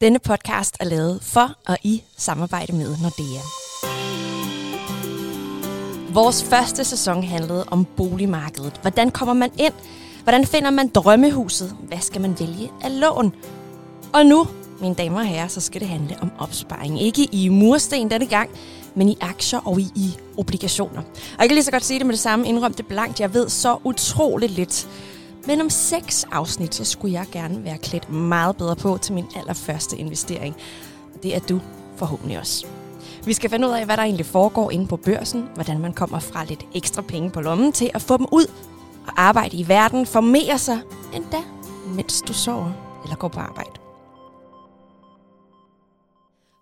Denne podcast er lavet for og i samarbejde med Nordea. Vores første sæson handlede om boligmarkedet. Hvordan kommer man ind? Hvordan finder man drømmehuset? Hvad skal man vælge af lån? Og nu, mine damer og herrer, så skal det handle om opsparing. Ikke i mursten denne gang, men i aktier og i, i obligationer. Og jeg kan lige så godt sige det med det samme, indrøm det blankt. Jeg ved så utroligt lidt. Men om seks afsnit, så skulle jeg gerne være klædt meget bedre på til min allerførste investering. Og det er du forhåbentlig også. Vi skal finde ud af, hvad der egentlig foregår inde på børsen, hvordan man kommer fra lidt ekstra penge på lommen til at få dem ud og arbejde i verden, formere sig endda, mens du sover eller går på arbejde.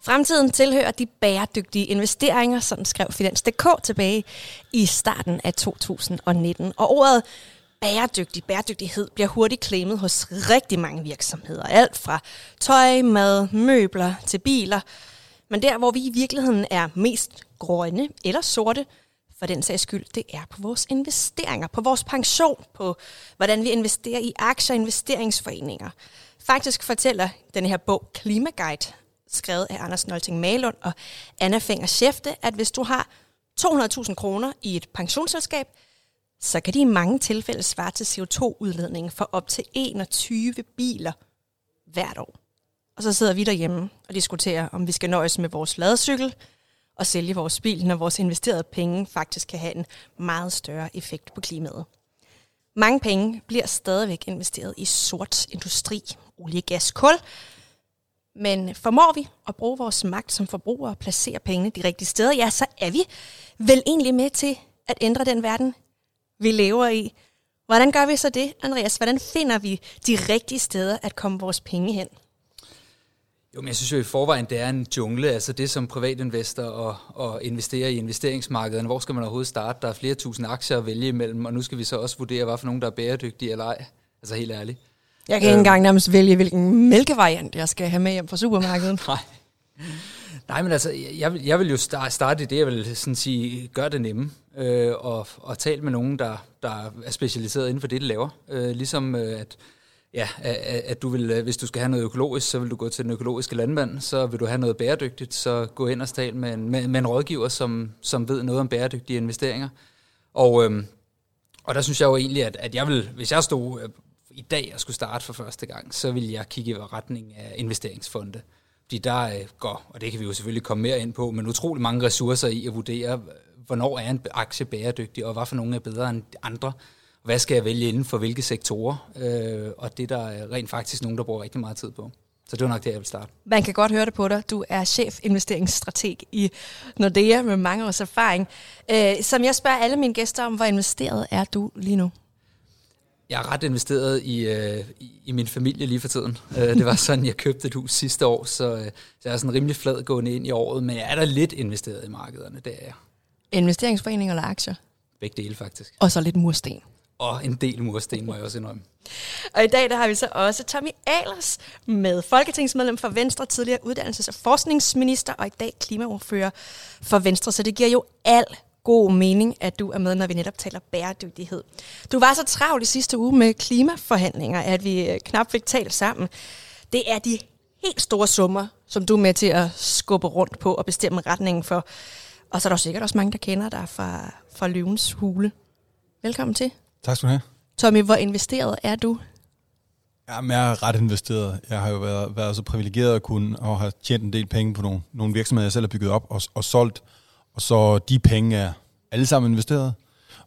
Fremtiden tilhører de bæredygtige investeringer, sådan skrev Finans.dk tilbage i starten af 2019. Og ordet bæredygtig bæredygtighed bliver hurtigt claimet hos rigtig mange virksomheder. Alt fra tøj, mad, møbler til biler. Men der, hvor vi i virkeligheden er mest grønne eller sorte, for den sags skyld, det er på vores investeringer, på vores pension, på hvordan vi investerer i aktier og investeringsforeninger. Faktisk fortæller den her bog Klimaguide, skrevet af Anders Nolting Malund og Anna Fenger Schæfte, at hvis du har 200.000 kroner i et pensionsselskab, så kan de i mange tilfælde svare til CO2-udledningen for op til 21 biler hvert år. Og så sidder vi derhjemme og diskuterer, om vi skal nøjes med vores ladecykel og sælge vores bil, når vores investerede penge faktisk kan have en meget større effekt på klimaet. Mange penge bliver stadigvæk investeret i sort industri, olie, gas, kul, men formår vi at bruge vores magt som forbrugere og placere pengene de rigtige steder, ja, så er vi vel egentlig med til at ændre den verden, vi lever i. Hvordan gør vi så det, Andreas? Hvordan finder vi de rigtige steder at komme vores penge hen? Jo, men jeg synes jo i forvejen, det er en jungle, altså det som privatinvestor og, og investere i investeringsmarkedet. Hvor skal man overhovedet starte? Der er flere tusind aktier at vælge imellem, og nu skal vi så også vurdere, hvad for nogen, der er bæredygtige eller ej. Altså helt ærligt. Jeg kan ikke øhm. engang nærmest vælge, hvilken mælkevariant jeg skal have med hjem fra supermarkedet. Nej. Nej, men altså, jeg, vil, jeg vil jo starte i det, jeg vil sådan sige, gør det nemme, øh, og, og tale med nogen, der, der er specialiseret inden for det, de laver. Øh, ligesom øh, at, ja, at, at du vil, øh, hvis du skal have noget økologisk, så vil du gå til den økologiske landmand, så vil du have noget bæredygtigt, så gå ind og tale med en, med, med en rådgiver, som, som ved noget om bæredygtige investeringer. Og, øh, og der synes jeg jo egentlig, at, at jeg vil, hvis jeg stod øh, i dag og skulle starte for første gang, så vil jeg kigge i retning af investeringsfonde. Fordi der øh, går, og det kan vi jo selvfølgelig komme mere ind på, men utrolig mange ressourcer i at vurdere, hvornår er en aktie bæredygtig, og hvad for nogle er bedre end andre. Hvad skal jeg vælge inden for hvilke sektorer? Øh, og det der er rent faktisk nogen, der bruger rigtig meget tid på. Så det var nok det, jeg vil starte. Man kan godt høre det på dig. Du er chef investeringsstrateg i Nordea med mange års erfaring. Øh, som jeg spørger alle mine gæster om, hvor investeret er du lige nu? Jeg er ret investeret i, øh, i min familie lige for tiden. Øh, det var sådan, jeg købte et hus sidste år, så, øh, så jeg er sådan rimelig flad gående ind i året, men jeg er da lidt investeret i markederne, det er jeg. Investeringsforeninger eller aktier? Begge dele faktisk. Og så lidt mursten. Og en del mursten, må jeg også indrømme. Og i dag der har vi så også Tommy Ahlers med folketingsmedlem for Venstre, tidligere uddannelses- og forskningsminister, og i dag klimaordfører for Venstre. Så det giver jo al god mening, at du er med, når vi netop taler bæredygtighed. Du var så travlt i sidste uge med klimaforhandlinger, at vi øh, knap fik talt sammen. Det er de helt store summer, som du er med til at skubbe rundt på og bestemme retningen for. Og så er der sikkert også mange, der kender dig fra, fra Løvens Hule. Velkommen til. Tak skal du have. Tommy, hvor investeret er du? Jamen, jeg er ret investeret. Jeg har jo været, været så privilegeret at kunne og have tjent en del penge på nogle, nogle virksomheder, jeg selv har bygget op og, og solgt. Og så de penge er alle sammen investeret,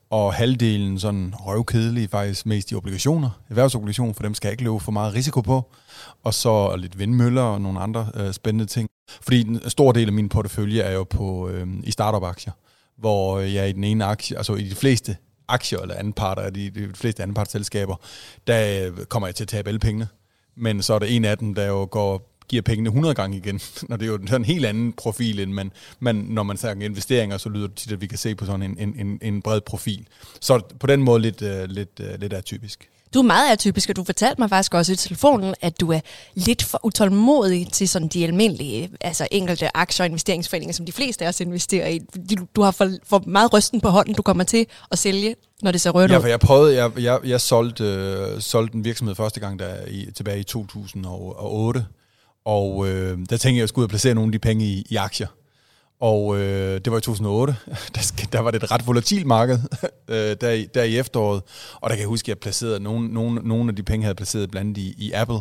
og halvdelen sådan røvkedelige faktisk mest i obligationer. Erhvervsobligationer, for dem skal jeg ikke løbe for meget risiko på. Og så lidt vindmøller og nogle andre øh, spændende ting. Fordi en stor del af min portefølje er jo på, øh, i startup-aktier, hvor jeg i den ene aktie, altså i de fleste aktier eller anparter af de, de fleste anpartsselskaber, der øh, kommer jeg til at tabe alle pengene. Men så er der en af dem, der jo går giver pengene 100 gange igen. Når det er jo en helt anden profil, end man, man, når man snakker investeringer, så lyder det tit, at vi kan se på sådan en, en, en bred profil. Så på den måde lidt, uh, lidt, uh, lidt atypisk. Du er meget atypisk, og du fortalte mig faktisk også i telefonen, at du er lidt for utålmodig til sådan de almindelige, altså enkelte aktier og investeringsforeninger, som de fleste af os investerer i. Du, du har for, for meget rysten på hånden, du kommer til at sælge, når det ser rødt ud. Ja, for jeg prøvede, jeg, jeg, jeg solgte, øh, solgte en virksomhed første gang der i, tilbage i 2008, og øh, der tænkte jeg, at jeg skulle ud og placere nogle af de penge i, i aktier. Og øh, det var i 2008. Der, der var det et ret volatilt marked øh, der, i, der i efteråret. Og der kan jeg huske, at jeg placerede nogle, nogle, nogle af de penge, jeg havde placeret blandt i, i Apple.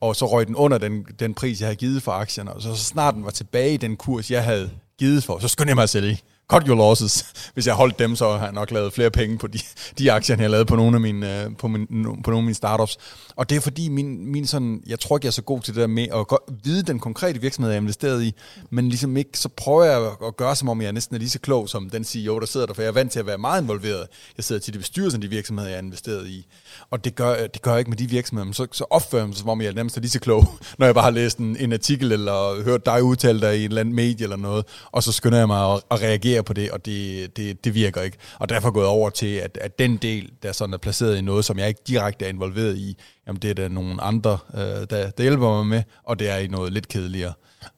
Og så røg den under den, den pris, jeg havde givet for aktierne. Og så, så snart den var tilbage i den kurs, jeg havde givet for, så skyndte jeg mig at sælge cut your losses. Hvis jeg holdt dem, så har jeg nok lavet flere penge på de, de aktier, jeg har lavet på nogle af mine, øh, på, min, på nogle af mine startups. Og det er fordi, min, min sådan, jeg tror ikke, jeg er så god til det der med at vide den konkrete virksomhed, jeg har investeret i, men ligesom ikke, så prøver jeg at gøre, som om jeg næsten er lige så klog som den CEO, der sidder der, for jeg er vant til at være meget involveret. Jeg sidder til de bestyrelser de virksomheder, jeg har investeret i. Og det gør, øh, det gør jeg ikke med de virksomheder, men så, så opfører jeg mig, som om jeg er nærmest lige så klog, når jeg bare har læst en, en artikel, eller hørt dig udtale dig i en eller anden medie eller noget, og så skynder jeg mig at, at reagere på det, og det, det, det virker ikke. Og derfor er jeg gået over til, at, at den del, der sådan er placeret i noget, som jeg ikke direkte er involveret i, jamen det er der nogle andre, øh, der, der hjælper mig med, og det er i noget lidt kedeligere.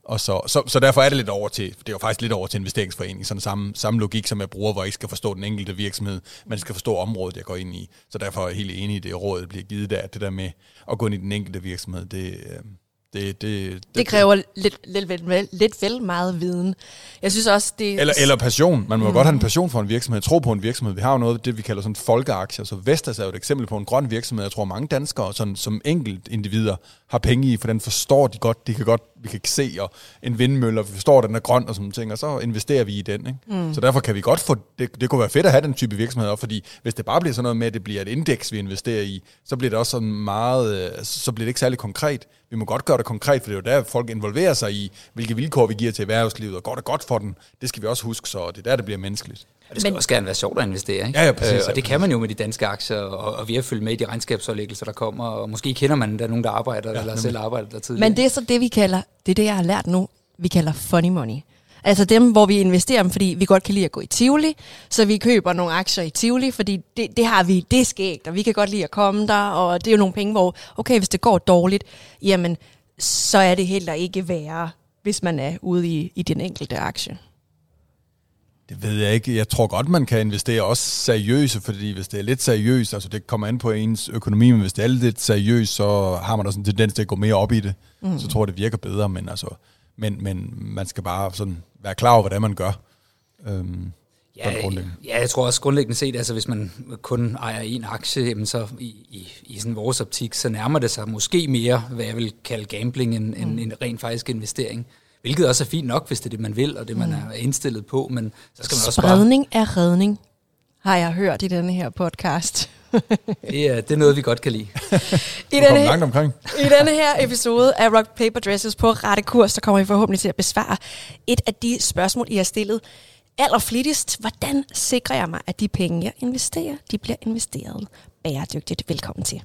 Og så, så, så derfor er det lidt over til, det er jo faktisk lidt over til investeringsforening, sådan samme, samme logik, som jeg bruger, hvor jeg ikke skal forstå den enkelte virksomhed, men skal forstå området, jeg går ind i. Så derfor er jeg helt enig i det råd, der bliver givet der, det der med at gå ind i den enkelte virksomhed, det, øh, det, det, det, det kræver lidt, lidt, lidt, lidt vel meget viden. Jeg synes også, det... Eller, eller passion. Man må mm. godt have en passion for en virksomhed, tro på en virksomhed. Vi har jo noget det, vi kalder sådan folkeaktier. Så Vestas er jo et eksempel på en grøn virksomhed. Jeg tror, mange danskere sådan, som enkelt individer har penge i, for den forstår de godt. De kan godt, vi kan se og en vindmølle, og vi forstår, at den er grøn og sådan ting, og så investerer vi i den. Ikke? Mm. Så derfor kan vi godt få, det, det kunne være fedt at have den type virksomhed, fordi hvis det bare bliver sådan noget med, at det bliver et indeks, vi investerer i, så bliver det også sådan meget, øh, så bliver det ikke særlig konkret. Vi må godt gøre det konkret, for det er jo der, folk involverer sig i, hvilke vilkår vi giver til erhvervslivet, og går det godt for den, det skal vi også huske, så det er der, det bliver menneskeligt. Det skal Men, også gerne være sjovt at investere, ikke? Ja, ja, præcis. Øh, og det kan man jo med de danske aktier, og, og vi har følge med i de regnskabsforlæggelser, der kommer, og måske kender man der nogen, der arbejder, ja, eller nemlig. selv arbejder der tidligere. Men det er så det, vi kalder, det er det, jeg har lært nu, vi kalder funny money. Altså dem, hvor vi investerer dem, fordi vi godt kan lide at gå i Tivoli, så vi køber nogle aktier i Tivoli, fordi det, det har vi, det er skægt, og vi kan godt lide at komme der, og det er jo nogle penge, hvor, okay, hvis det går dårligt, jamen, så er det heller ikke værre, hvis man er ude i, i den enkelte aktie. Det ved jeg ikke. Jeg tror godt, man kan investere også seriøse, fordi hvis det er lidt seriøst, altså det kommer an på ens økonomi, men hvis det er lidt seriøst, så har man også en tendens til at gå mere op i det. Mm. Så tror jeg, det virker bedre, men, altså, men, men man skal bare sådan være klar over, hvordan man gør. Øhm, ja, ja, jeg tror også grundlæggende set, altså hvis man kun ejer en aktie, jamen så i, i, i sådan vores optik, så nærmer det sig måske mere, hvad jeg vil kalde gambling, end, mm. en rent faktisk investering. Hvilket også er fint nok, hvis det er det, man vil, og det, man mm. er indstillet på. Men så skal man også Spredning bare... er redning, har jeg hørt i denne her podcast. det, er, det er noget, vi godt kan lide. I, denne her, langt omkring. I denne her episode af Rock Paper Dresses på rette kurs, så kommer vi forhåbentlig til at besvare et af de spørgsmål, I har stillet allerflittigst. Hvordan sikrer jeg mig, at de penge, jeg investerer, de bliver investeret bæredygtigt? Velkommen til.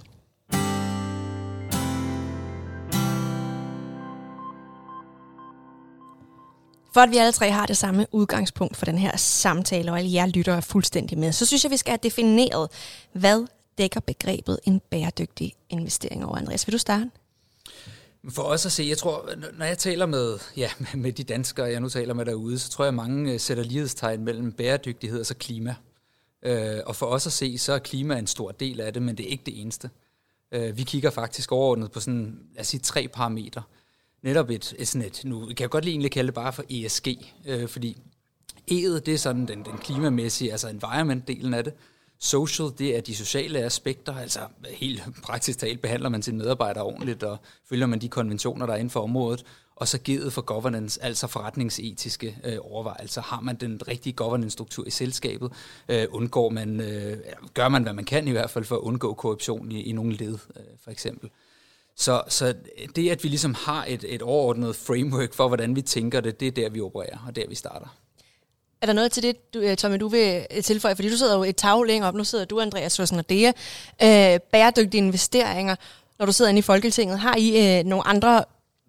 For at vi alle tre har det samme udgangspunkt for den her samtale, og alle jer lytter er fuldstændig med, så synes jeg, vi skal have defineret, hvad dækker begrebet en bæredygtig investering over. Andreas, vil du starte? For os at se, jeg tror, når jeg taler med, ja, med de danskere, jeg nu taler med derude, så tror jeg, at mange øh, sætter lighedstegn mellem bæredygtighed og så klima. Øh, og for os at se, så er klima en stor del af det, men det er ikke det eneste. Øh, vi kigger faktisk overordnet på sådan, lad os sige, tre parametre netop et, et sådan et, nu kan jeg godt lige egentlig kalde det bare for ESG, øh, fordi E'et, det er sådan den, den klimamæssige, altså environment-delen af det. Social, det er de sociale aspekter, altså helt praktisk talt behandler man sine medarbejdere ordentligt, og følger man de konventioner, der er inden for området. Og så givet for governance, altså forretningsetiske øh, overvejelser. Har man den rigtige governance-struktur i selskabet? Øh, undgår man, øh, gør man, hvad man kan i hvert fald for at undgå korruption i, i nogle led, øh, for eksempel. Så, så det, at vi ligesom har et, et overordnet framework for, hvordan vi tænker det, det er der, vi opererer, og der, vi starter. Er der noget til det, du, øh, Tommy, du vil øh, tilføje? Fordi du sidder jo et tag længere op. Nu sidder du, Andreas Sossen og Dea. Øh, bæredygtige investeringer. Når du sidder inde i Folketinget, har I øh, nogle andre,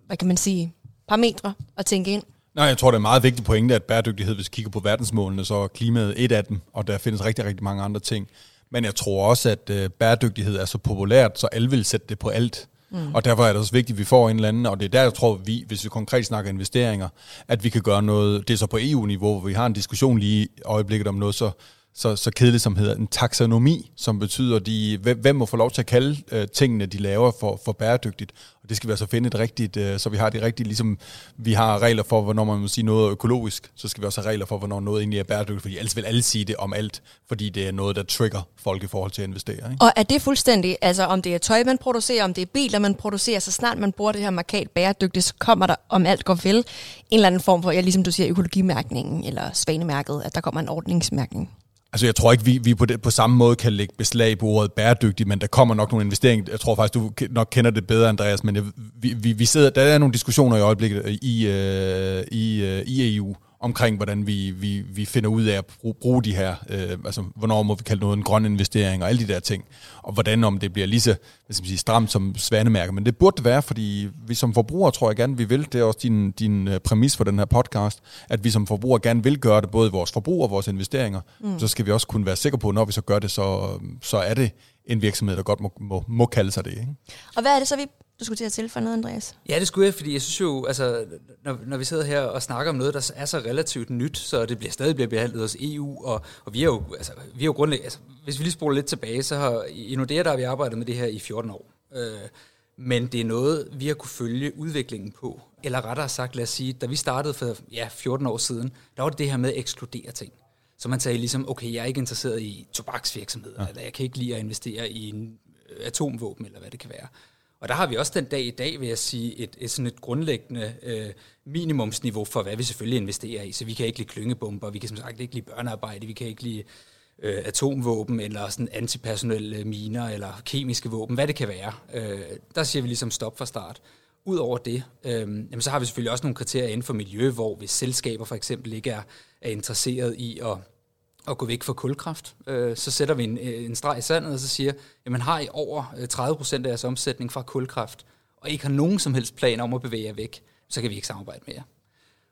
hvad kan man sige, parametre at tænke ind? Nej, jeg tror, det er meget vigtigt pointe, at bæredygtighed, hvis vi kigger på verdensmålene, så er klimaet et af dem, og der findes rigtig, rigtig mange andre ting. Men jeg tror også, at øh, bæredygtighed er så populært, så alle vil sætte det på alt. Mm. Og derfor er det også vigtigt, at vi får en eller anden, og det er der, jeg tror, vi, hvis vi konkret snakker investeringer, at vi kan gøre noget, det er så på EU-niveau, hvor vi har en diskussion lige i øjeblikket om noget så, så, så kedeligt, som hedder en taksonomi, som betyder, de, hvem, må få lov til at kalde øh, tingene, de laver for, for bæredygtigt. Og det skal vi altså finde et rigtigt, øh, så vi har det rigtige, ligesom vi har regler for, hvornår man må sige noget er økologisk, så skal vi også have regler for, hvornår noget egentlig er bæredygtigt, fordi ellers vil alle sige det om alt, fordi det er noget, der trigger folk i forhold til at investere. Ikke? Og er det fuldstændig, altså om det er tøj, man producerer, om det er biler, man producerer, så snart man bruger det her markat bæredygtigt, så kommer der, om alt går vel, en eller anden form for, ja, ligesom du siger, økologimærkningen eller svanemærket, at der kommer en ordningsmærkning. Altså jeg tror ikke, vi, vi på, det, på samme måde kan lægge beslag på ordet bæredygtig, men der kommer nok nogle investeringer. Jeg tror faktisk, du nok kender det bedre, Andreas, men jeg, vi, vi, vi sidder, der er nogle diskussioner i øjeblikket i, øh, i, øh, i EU omkring, hvordan vi, vi, vi finder ud af at bruge, bruge de her, øh, altså hvornår må vi kalde noget en grøn investering og alle de der ting, og hvordan om det bliver lige så hvad skal man sige, stramt som svanemærker. Men det burde det være, fordi vi som forbrugere tror jeg gerne, vi vil, det er også din, din øh, præmis for den her podcast, at vi som forbrugere gerne vil gøre det, både vores forbrug og vores investeringer. Mm. Så skal vi også kunne være sikre på, når vi så gør det, så, så er det en virksomhed, der godt må, må, må kalde sig det. Ikke? Og hvad er det så, vi du skulle til at tilføje noget, Andreas? Ja, det skulle jeg, fordi jeg synes jo, altså, når, når vi sidder her og snakker om noget, der er så relativt nyt, så det bliver stadig bliver behandlet hos EU, og, og vi er jo, altså, vi er jo grundlæggende, altså, hvis vi lige spoler lidt tilbage, så har i Nordea, der har vi arbejdet med det her i 14 år. Øh, men det er noget, vi har kunne følge udviklingen på. Eller rettere sagt, lad os sige, da vi startede for ja, 14 år siden, der var det det her med at ekskludere ting. Så man sagde ligesom, okay, jeg er ikke interesseret i tobaksvirksomheder, ja. eller jeg kan ikke lide at investere i en øh, atomvåben, eller hvad det kan være. Og der har vi også den dag i dag, vil jeg sige, et, et sådan et grundlæggende øh, minimumsniveau for, hvad vi selvfølgelig investerer i. Så vi kan ikke lide klyngebomber, vi kan som sagt ikke lide børnearbejde, vi kan ikke lide øh, atomvåben, eller sådan antipersonelle øh, miner, eller kemiske våben, hvad det kan være. Øh, der siger vi ligesom stop fra start. Udover det, øh, jamen, så har vi selvfølgelig også nogle kriterier inden for miljø, hvor hvis selskaber for eksempel ikke er, er interesseret i at at gå væk fra kulkraft. Øh, så sætter vi en, øh, en streg i sandet, og så siger, at man har i over 30 øh, procent af jeres omsætning fra kulkraft, og ikke har nogen som helst plan om at bevæge jer væk, så kan vi ikke samarbejde med jer.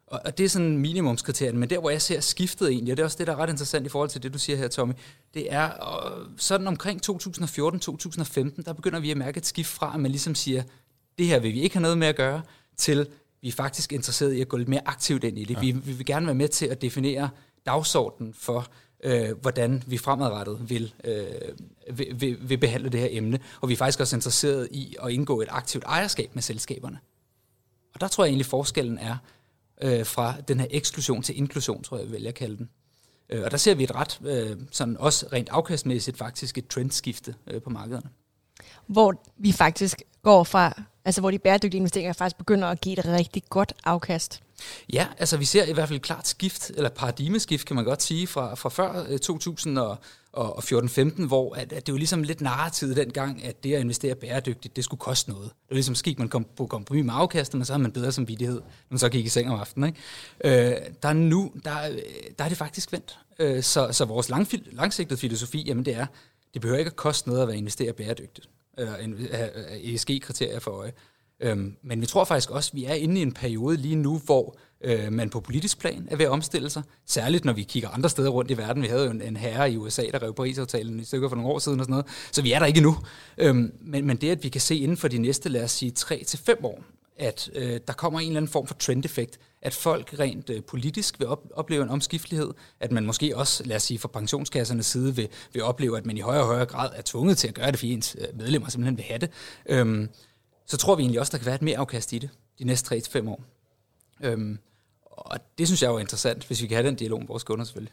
Og, og det er sådan minimumskriterien, men der, hvor jeg ser skiftet egentlig, og det er også det, der er ret interessant i forhold til det, du siger her, Tommy, det er sådan omkring 2014-2015, der begynder vi at mærke et skift fra, at man ligesom siger, det her vil vi ikke have noget med at gøre, til vi er faktisk interesseret i at gå lidt mere aktivt ind i det. Ja. Vi, vi vil gerne være med til at definere dagsordenen for, øh, hvordan vi fremadrettet vil, øh, vil, vil, vil behandle det her emne. Og vi er faktisk også interesseret i at indgå et aktivt ejerskab med selskaberne. Og der tror jeg egentlig, forskellen er øh, fra den her eksklusion til inklusion, tror jeg, jeg vælger at kalde den. Øh, og der ser vi et ret, øh, sådan også rent afkastmæssigt, faktisk et trendskifte øh, på markederne. Hvor vi faktisk går fra, altså hvor de bæredygtige investeringer faktisk begynder at give et rigtig godt afkast. Ja, altså vi ser i hvert fald et klart skift, eller paradigmeskift kan man godt sige, fra, fra før øh, 2014-15, hvor at, at det var ligesom lidt narrativet dengang, at det at investere bæredygtigt, det skulle koste noget. Det var ligesom skik, man kom på kompromis med afkastet, men så havde man bedre samvittighed, når man så gik i seng om aftenen. Ikke? Øh, der er nu, der, øh, der er det faktisk vendt. Øh, så, så vores lang, langsigtede filosofi, jamen det er, det behøver ikke at koste noget at være investere bæredygtigt. Øh, øh ESG-kriterier for øje. Øhm, men vi tror faktisk også, at vi er inde i en periode lige nu, hvor øh, man på politisk plan er ved at omstille sig. Særligt når vi kigger andre steder rundt i verden. Vi havde jo en, en herre i USA, der rev Paris-aftalen i stykker for nogle år siden og sådan noget. Så vi er der ikke endnu. Øhm, men, men det, at vi kan se inden for de næste, lad os sige, 3-5 år, at øh, der kommer en eller anden form for trendeffekt, at folk rent øh, politisk vil op, opleve en omskiftelighed, at man måske også, lad os sige, fra pensionskassernes side vil, vil opleve, at man i højere og højere grad er tvunget til at gøre det, fordi ens øh, medlemmer simpelthen vil have det. Øhm, så tror vi egentlig også, der kan være et mere afkast i det de næste 3-5 år. Øhm, og det synes jeg er interessant, hvis vi kan have den dialog med vores kunder selvfølgelig.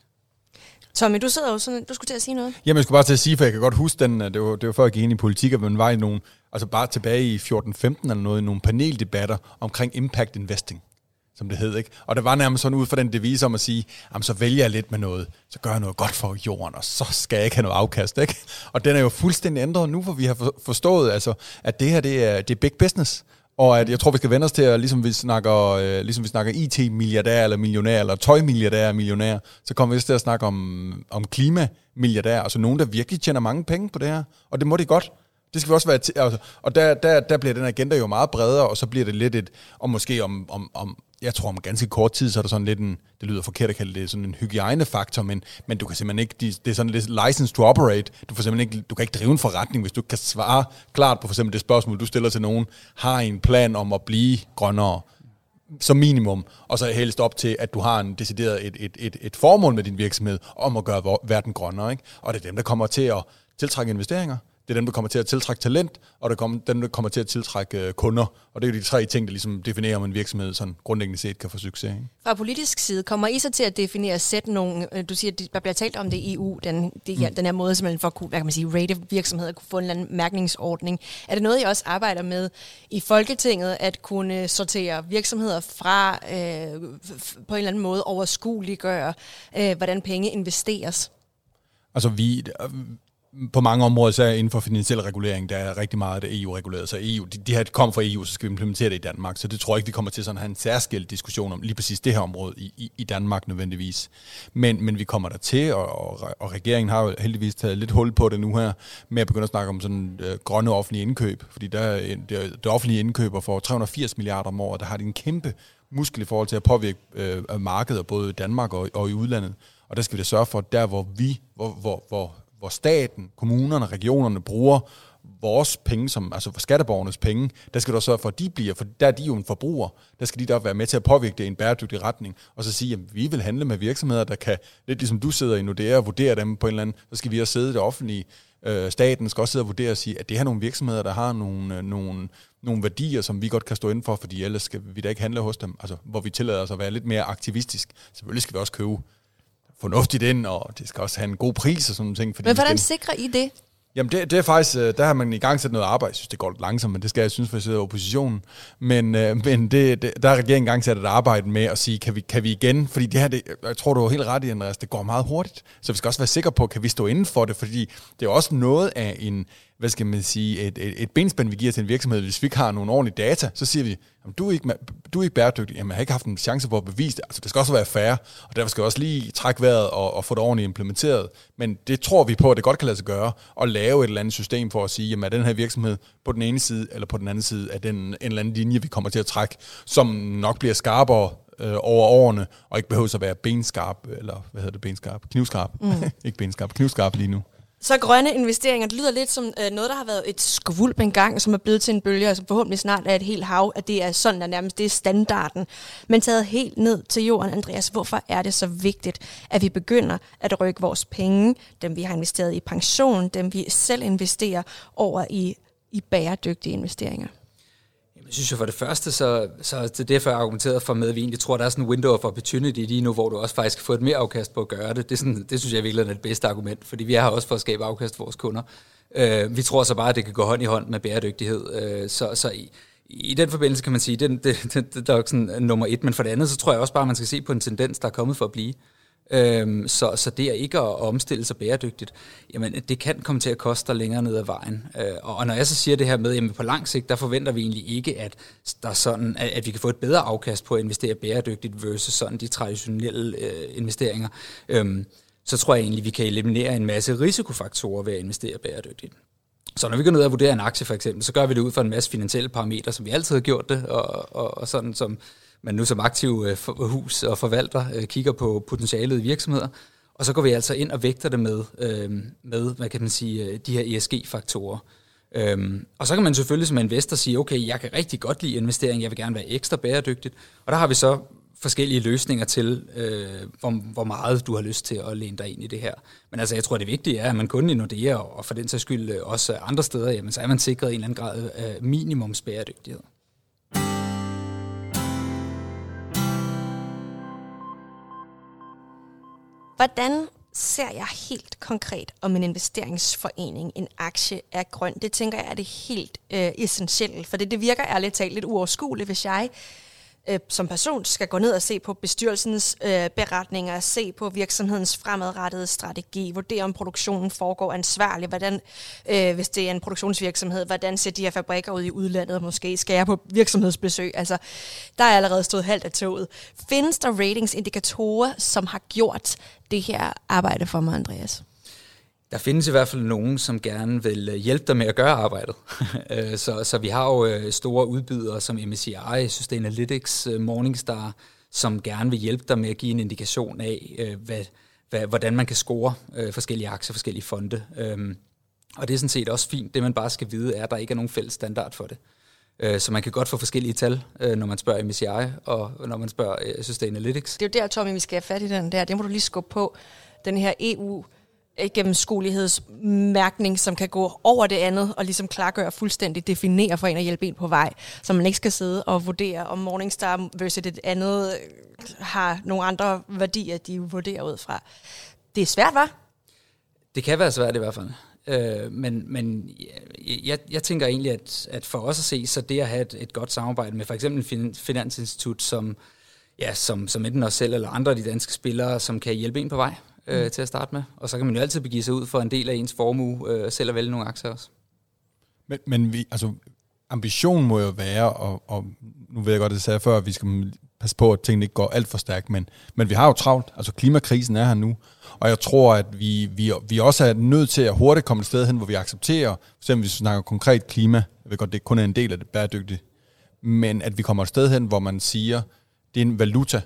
Tommy, du sidder jo sådan, du skulle til at sige noget. Jamen, jeg skulle bare til at sige, for jeg kan godt huske den, det var, det var før jeg gik ind i politik, at man var i nogle, altså bare tilbage i 14-15 eller noget, i nogle paneldebatter omkring impact investing som det hed. Ikke? Og det var nærmest sådan ud for den devise om at sige, jamen, så vælger jeg lidt med noget, så gør jeg noget godt for jorden, og så skal jeg ikke have noget afkast. Ikke? Og den er jo fuldstændig ændret nu, hvor vi har forstået, altså, at det her det er, det er big business. Og at jeg tror, vi skal vende os til, at ligesom vi snakker, øh, ligesom vi snakker IT-milliardær eller millionær, eller tøj-milliardær og millionær, så kommer vi til at snakke om, om klima-milliardær, altså nogen, der virkelig tjener mange penge på det her. Og det må de godt. Det skal vi også være til, altså, og der, der, der bliver den agenda jo meget bredere, og så bliver det lidt et, og måske om, om, om jeg tror om ganske kort tid, så er der sådan lidt en, det lyder forkert at kalde det sådan en hygiejnefaktor, men, men du kan simpelthen ikke, det er sådan lidt license to operate, du, får simpelthen ikke, du kan ikke drive en forretning, hvis du ikke kan svare klart på for eksempel det spørgsmål, du stiller til nogen, har en plan om at blive grønnere, som minimum, og så helst op til, at du har en decideret et, et, et, et formål med din virksomhed om at gøre verden grønnere. Ikke? Og det er dem, der kommer til at tiltrække investeringer, det er dem, der kommer til at tiltrække talent, og det er dem, der kommer til at tiltrække øh, kunder. Og det er de tre ting, der ligesom definerer, om en virksomhed sådan grundlæggende set kan få succes. Ikke? Fra politisk side, kommer I så til at definere og sætte nogle, øh, du siger, at der bliver talt om det i EU, den, det, mm. den her måde simpelthen for at kunne, hvad kan man sige, rate virksomheder, kunne få en eller anden mærkningsordning. Er det noget, I også arbejder med i Folketinget, at kunne sortere virksomheder fra øh, på en eller anden måde overskueliggøre, øh, hvordan penge investeres? Altså vi, på mange områder, så er inden for finansiel regulering, der er rigtig meget af det EU-reguleret. Så EU, de, de her kom fra EU, så skal vi implementere det i Danmark. Så det tror jeg ikke, vi kommer til sådan at have en særskilt diskussion om lige præcis det her område i, i, i Danmark nødvendigvis. Men, men vi kommer der til, og, og, og regeringen har jo heldigvis taget lidt hul på det nu her, med at begynde at snakke om sådan øh, grønne offentlige indkøb. Fordi der, øh, det, det offentlige indkøber for 380 milliarder om året, der har det en kæmpe muskel i forhold til at påvirke øh, markedet, både i Danmark og, og i udlandet. Og der skal vi da sørge for, at der hvor vi, hvor, hvor, hvor hvor staten, kommunerne, regionerne bruger vores penge, som, altså for skatteborgernes penge, der skal du sørge for, at de bliver, for der er de jo en forbruger, der skal de da være med til at påvirke det i en bæredygtig retning, og så sige, at vi vil handle med virksomheder, der kan, lidt ligesom du sidder i Nordea og vurderer dem på en eller anden, så skal vi også sidde i det offentlige, øh, staten skal også sidde og vurdere og sige, at det her er nogle virksomheder, der har nogle, øh, nogle, nogle værdier, som vi godt kan stå inden for, fordi ellers skal vi da ikke handle hos dem, altså hvor vi tillader os at være lidt mere aktivistisk. Selvfølgelig skal vi også købe fornuftigt ind, og det skal også have en god pris og sådan noget ting. Fordi Men hvordan skal... sikrer I det? Jamen det, det er faktisk, øh, der har man i gang sat noget arbejde. Jeg synes, det går lidt langsomt, men det skal jeg synes, for jeg sidder i oppositionen. Men, øh, men det, det, der har regeringen i gang sat et arbejde med at sige, kan vi, kan vi igen, fordi det her, det, jeg tror, du er helt ret i, Andreas, det går meget hurtigt. Så vi skal også være sikre på, kan vi stå inden for det, fordi det er også noget af en, hvad skal man sige, et, et, et benspænd, vi giver til en virksomhed. Hvis vi ikke har nogle ordentlige data, så siger vi, jamen, du, er ikke, du er ikke bæredygtig. Jamen, jeg har ikke haft en chance for at bevise det. Altså, det skal også være fair, og derfor skal vi også lige trække vejret og, og få det ordentligt implementeret. Men det tror vi på, at det godt kan lade sig gøre, at lave et eller andet system for at sige, jamen, er den her virksomhed på den ene side, eller på den anden side, er den en eller anden linje, vi kommer til at trække, som nok bliver skarpere øh, over årene, og ikke behøver at være benskarp, eller hvad hedder det, benskarp? Knivskarp. Mm. ikke benskarp, knivskarp lige nu. Så grønne investeringer, det lyder lidt som øh, noget, der har været et skvulp engang, som er blevet til en bølge, og som forhåbentlig snart er et helt hav, at det er sådan, der nærmest det er standarden. Men taget helt ned til jorden, Andreas, hvorfor er det så vigtigt, at vi begynder at rykke vores penge, dem vi har investeret i pension, dem vi selv investerer, over i, i bæredygtige investeringer? Jeg synes jo for det første, så, så det er derfor, jeg argumenteret for med, at vi egentlig tror, der er sådan en window of opportunity lige nu, hvor du også faktisk kan få et mere afkast på at gøre det. Det, er sådan, det synes jeg virkelig er det bedste argument, fordi vi er her også for at skabe afkast for vores kunder. Øh, vi tror så bare, at det kan gå hånd i hånd med bæredygtighed. Øh, så, så i, i den forbindelse kan man sige, det, det, det, det er sådan nummer et, men for det andet, så tror jeg også bare, at man skal se på en tendens, der er kommet for at blive. Øhm, så, så det er ikke at omstille sig bæredygtigt, jamen det kan komme til at koste dig længere ned ad vejen. Øh, og, og når jeg så siger det her med, jamen på lang sigt, der forventer vi egentlig ikke, at, der er sådan, at, at vi kan få et bedre afkast på at investere bæredygtigt versus sådan de traditionelle øh, investeringer. Øhm, så tror jeg egentlig, vi kan eliminere en masse risikofaktorer ved at investere bæredygtigt. Så når vi går ned og vurderer en aktie for eksempel, så gør vi det ud fra en masse finansielle parametre, som vi altid har gjort det, og, og, og sådan som man nu som aktiv øh, hus og forvalter øh, kigger på potentialet i virksomheder, og så går vi altså ind og vægter det med, øh, med hvad kan man sige, øh, de her ESG-faktorer. Øhm, og så kan man selvfølgelig som investor sige, okay, jeg kan rigtig godt lide investering, jeg vil gerne være ekstra bæredygtigt. Og der har vi så forskellige løsninger til, øh, hvor, hvor meget du har lyst til at læne dig ind i det her. Men altså, jeg tror, det vigtige er, at man kun i Nordea, og for den sags skyld øh, også andre steder, jamen, så er man sikret en eller anden grad af minimumsbæredygtighed. Hvordan ser jeg helt konkret, om en investeringsforening, en aktie er grøn? Det tænker jeg er det helt øh, essentielle, for det, det virker ærligt talt lidt uoverskueligt, hvis jeg øh, som person skal gå ned og se på bestyrelsens øh, beretninger, se på virksomhedens fremadrettede strategi, vurdere om produktionen foregår ansvarligt, hvordan, øh, hvis det er en produktionsvirksomhed, hvordan ser de her fabrikker ud i udlandet, måske skal jeg på virksomhedsbesøg. Altså, der er allerede stået halvt af toget. Findes der ratingsindikatorer, som har gjort det her arbejde for mig, Andreas? Der findes i hvert fald nogen, som gerne vil øh, hjælpe dig med at gøre arbejdet. Øh, så, så vi har jo øh, store udbydere som MSCI, Sustainalytics, Morningstar, som gerne vil hjælpe dig med at give en indikation af, hvad, hvad, hvordan man kan score forskellige aktier, forskellige fonde. Og det er sådan set også fint. Det man bare skal vide er, at der ikke er nogen fælles standard for det. Så man kan godt få forskellige tal, når man spørger MSCI og når man spørger Sustainalytics. Det er jo der, Tommy, vi skal have fat i den der. Det må du lige skubbe på. Den her EU gennemskuelighedsmærkning, som kan gå over det andet og ligesom klargøre fuldstændig definere for en og hjælpe en på vej, så man ikke skal sidde og vurdere, om Morningstar versus det andet øh, har nogle andre værdier, de vurderer ud fra. Det er svært, var? Det kan være svært i hvert fald. Øh, men men jeg, jeg tænker egentlig, at, at for os at se, så det at have et, et godt samarbejde med for eksempel en finansinstitut, som, ja, som, som enten os selv eller andre af de danske spillere, som kan hjælpe en på vej øh, mm. til at starte med. Og så kan man jo altid begive sig ud for en del af ens formue, øh, selv at vælge nogle aktier også. Men, men vi, altså, ambitionen må jo være, og, og nu ved jeg godt, det sagde før, at vi skal passe på, at tingene ikke går alt for stærkt, men, men vi har jo travlt. Altså klimakrisen er her nu, og jeg tror, at vi, vi, vi også er nødt til at hurtigt komme et sted hen, hvor vi accepterer, for eksempel hvis vi snakker konkret klima, jeg ved godt, det kun er en del af det bæredygtige, men at vi kommer et sted hen, hvor man siger, det er en valuta.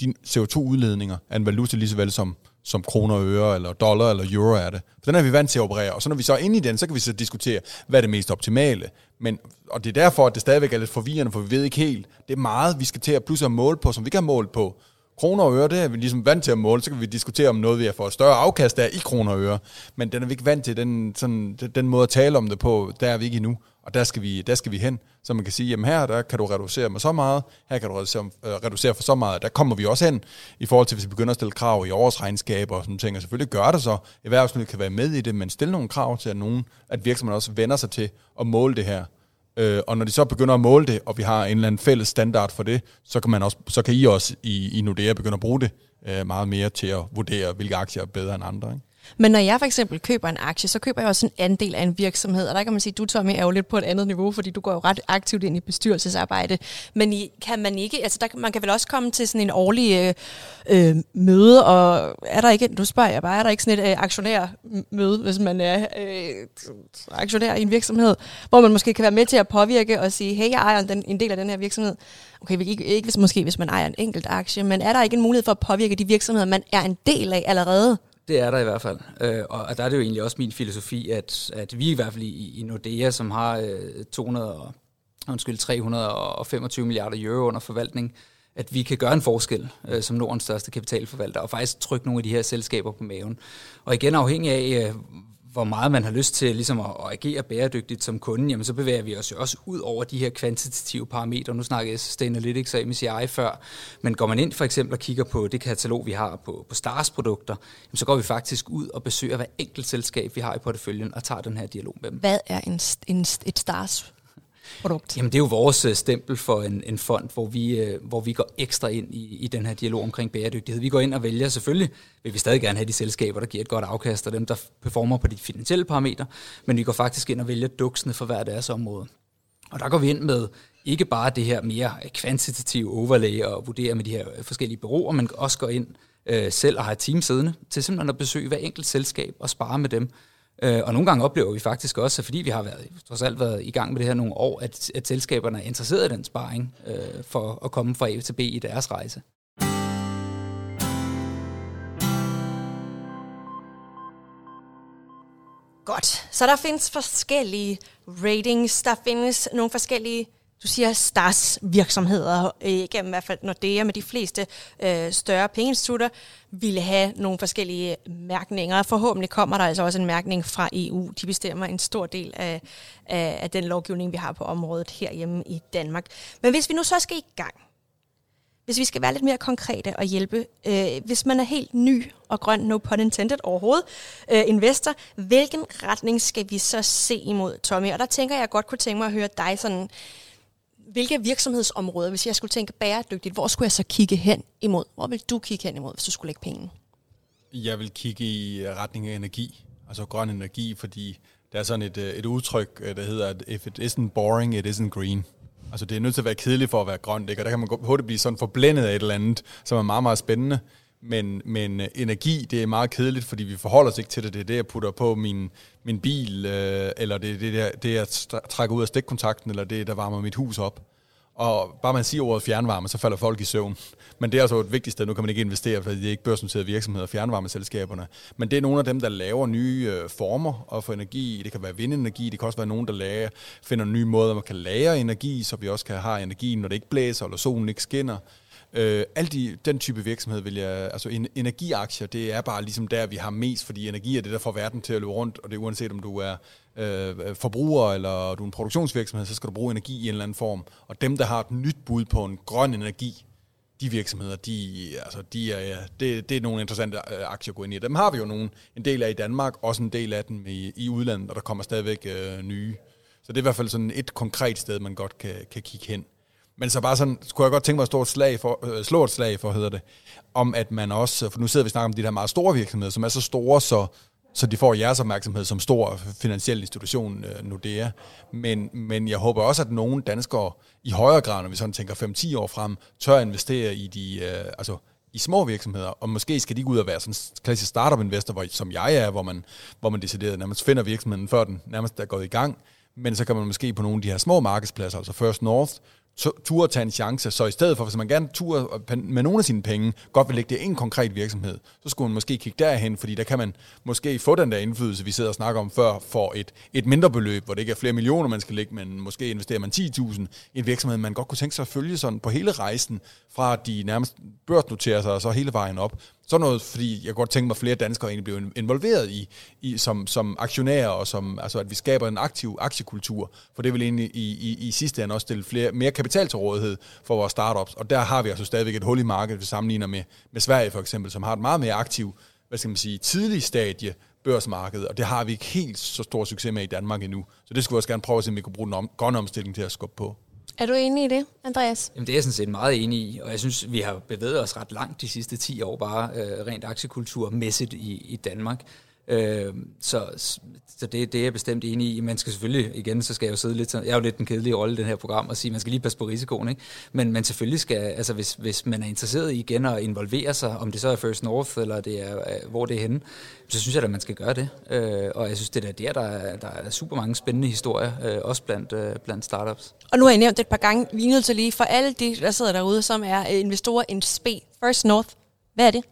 Din CO2-udledninger er en valuta lige så vel som, som kroner og øre, eller dollar eller euro er det. For den er vi vant til at operere, og så når vi så er inde i den, så kan vi så diskutere, hvad er det mest optimale. Men, og det er derfor, at det stadigvæk er lidt forvirrende, for vi ved ikke helt. Det er meget, vi skal til at pludselig måle på, som vi kan har målt på kroner og øre, det er vi ligesom vant til at måle, så kan vi diskutere om noget, vi har fået større afkast af i kroner og øre. Men den er vi ikke vant til, den, sådan, den måde at tale om det på, der er vi ikke endnu. Og der skal vi, der skal vi hen, så man kan sige, jamen her der kan du reducere med så meget, her kan du reducere, øh, reducere for så meget. Der kommer vi også hen, i forhold til, hvis vi begynder at stille krav i årsregnskaber og sådan ting. Og selvfølgelig gør det så, erhvervslivet kan være med i det, men stille nogle krav til, at, nogen, at virksomheden også vender sig til at måle det her. Øh, og når de så begynder at måle det, og vi har en eller anden fælles standard for det, så kan, man også, så kan I også i, i Nordea begynde at bruge det øh, meget mere til at vurdere, hvilke aktier er bedre end andre. Ikke? Men når jeg for eksempel køber en aktie, så køber jeg også en andel af en virksomhed, og der kan man sige, at du Tommy er jo lidt på et andet niveau, fordi du går jo ret aktivt ind i bestyrelsesarbejde. Men I, kan man ikke, altså der, man kan vel også komme til sådan en årlig øh, øh møde, og er der ikke, du spørger jeg bare, er der ikke sådan et øh, aktionærmøde, hvis man er øh, aktionær i en virksomhed, hvor man måske kan være med til at påvirke og sige, hey, jeg ejer den, en del af den her virksomhed. Okay, ikke, ikke hvis, måske hvis man ejer en enkelt aktie, men er der ikke en mulighed for at påvirke de virksomheder, man er en del af allerede? Det er der i hvert fald. Øh, og der er det jo egentlig også min filosofi, at, at vi i hvert fald i, i Nordea, som har øh, 200 og, undskyld, 325 milliarder euro under forvaltning, at vi kan gøre en forskel øh, som Nordens største kapitalforvalter, og faktisk trykke nogle af de her selskaber på maven. Og igen afhængig af, øh, hvor meget man har lyst til ligesom at, at agere bæredygtigt som kunde, jamen så bevæger vi os jo også ud over de her kvantitative parametre. Nu snakkede jeg Sustainalytics og MSCI før, men går man ind for eksempel og kigger på det katalog, vi har på, på Stars produkter, jamen så går vi faktisk ud og besøger hver enkelt selskab, vi har i porteføljen, og tager den her dialog med dem. Hvad er en, en, et Stars produkt? Jamen det er jo vores øh, stempel for en, en fond, hvor vi, øh, hvor vi går ekstra ind i, i den her dialog omkring bæredygtighed. Vi går ind og vælger selvfølgelig, vil vi stadig gerne have de selskaber, der giver et godt afkast, og dem, der performer på de finansielle parametre, men vi går faktisk ind og vælger duksene for hver deres område. Og der går vi ind med ikke bare det her mere kvantitative overlay og vurdere med de her øh, forskellige bureauer, men også går ind øh, selv og har et team siddende til simpelthen at besøge hver enkelt selskab og spare med dem Øh, og nogle gange oplever vi faktisk også, at fordi vi har været, trods alt været i gang med det her nogle år, at, at selskaberne er interesseret i den sparring øh, for at komme fra A til B i deres rejse. Godt. Så der findes forskellige ratings, der findes nogle forskellige du siger stars virksomheder, øh, ikke i hvert fald Nordea med de fleste øh, større pengeinstitutter, ville have nogle forskellige mærkninger. Forhåbentlig kommer der altså også en mærkning fra EU. De bestemmer en stor del af, af, af den lovgivning, vi har på området herhjemme i Danmark. Men hvis vi nu så skal i gang, hvis vi skal være lidt mere konkrete og hjælpe, øh, hvis man er helt ny og grøn, no pun intended overhovedet, øh, investor, hvilken retning skal vi så se imod, Tommy? Og der tænker jeg godt kunne tænke mig at høre dig sådan, hvilke virksomhedsområder, hvis jeg skulle tænke bæredygtigt, hvor skulle jeg så kigge hen imod? Hvor vil du kigge hen imod, hvis du skulle lægge penge? Jeg vil kigge i øh, retning af energi, altså grøn energi, fordi der er sådan et, øh, et udtryk, øh, der hedder, at if it isn't boring, it isn't green. Altså det er nødt til at være kedeligt for at være grønt, ikke? og der kan man hurtigt blive sådan forblændet af et eller andet, som er meget, meget spændende. Men, men øh, energi, det er meget kedeligt, fordi vi forholder os ikke til det. Det er det, jeg putter på min, min bil, øh, eller det er det, der, det, jeg trækker ud af stikkontakten, eller det, der varmer mit hus op. Og bare man siger ordet fjernvarme, så falder folk i søvn. Men det er altså et vigtigt sted. Nu kan man ikke investere, fordi det er ikke børsnoterede virksomheder, fjernvarmeselskaberne. Men det er nogle af dem, der laver nye øh, former og for energi. Det kan være vindenergi, det kan også være nogen, der lager, finder nye måder, man kan lagre energi, så vi også kan have energi, når det ikke blæser, eller solen ikke skinner. Øh, alt de, den type virksomhed vil jeg, altså en, energiaktier, det er bare ligesom der, vi har mest, fordi energi er det, der får verden til at løbe rundt, og det er uanset om du er øh, øh, forbruger eller du er en produktionsvirksomhed, så skal du bruge energi i en eller anden form. Og dem, der har et nyt bud på en grøn energi, de virksomheder, de, altså, de er, ja, det, det er nogle interessante øh, aktier at gå ind i. Dem har vi jo nogle, en del af i Danmark, også en del af dem i, i udlandet, og der kommer stadigvæk øh, nye. Så det er i hvert fald sådan et konkret sted, man godt kan, kan kigge hen. Men så bare sådan, kunne jeg godt tænke mig at stå et slag for, øh, slå et slag for, hedder det, om at man også, for nu sidder vi og snakker om de der meget store virksomheder, som er så store, så, så de får jeres opmærksomhed som stor finansiel institution, øh, Nordea. Men, men jeg håber også, at nogle danskere i højere grad, når vi sådan tænker 5-10 år frem, tør investere i de, øh, altså i små virksomheder, og måske skal de ikke ud og være sådan en klassisk startup-investor, hvor, som jeg er, hvor man, hvor man decideret nærmest finder virksomheden, før den nærmest er gået i gang, men så kan man måske på nogle af de her små markedspladser, altså First North, turde tage en chance. Så i stedet for, hvis man gerne turde med nogle af sine penge, godt vil lægge det i en konkret virksomhed, så skulle man måske kigge derhen, fordi der kan man måske få den der indflydelse, vi sidder og snakker om før, for et, et mindre beløb, hvor det ikke er flere millioner, man skal lægge, men måske investerer man 10.000 i en virksomhed, man godt kunne tænke sig at følge sådan på hele rejsen, fra de nærmest børsnoterer sig, og så hele vejen op. Så noget, fordi jeg godt tænke mig, at flere danskere egentlig bliver involveret i, i som, som aktionærer, og som, altså at vi skaber en aktiv aktiekultur, for det vil egentlig i, i, i sidste ende også stille flere, mere kapital til rådighed for vores startups, og der har vi altså stadigvæk et hul i markedet, vi sammenligner med, med Sverige for eksempel, som har et meget mere aktiv, hvad skal man sige, tidlig stadie børsmarked, og det har vi ikke helt så stor succes med i Danmark endnu. Så det skulle vi også gerne prøve at se, om vi kunne bruge den om, grønne omstilling til at skubbe på. Er du enig i det, Andreas? Jamen, det er jeg sådan set meget enig i, og jeg synes, vi har bevæget os ret langt de sidste 10 år, bare øh, rent aktiekulturmæssigt i, i Danmark. Øh, så så det, det er jeg bestemt enig i. Man skal selvfølgelig, igen, så skal jeg jo sidde lidt, jeg er jo lidt den kedelige rolle i den her program, og sige, man skal lige passe på risikoen, ikke? Men, man selvfølgelig skal, altså hvis, hvis man er interesseret i igen at involvere sig, om det så er First North, eller det er, øh, hvor det er henne, så synes jeg, at man skal gøre det. Øh, og jeg synes, det er der, der, er, der er super mange spændende historier, øh, også blandt, øh, blandt startups. Og nu har jeg nævnt det et par gange, vi er nødt til lige, for alle de, der sidder derude, som er øh, investorer i SP, First North, hvad er det?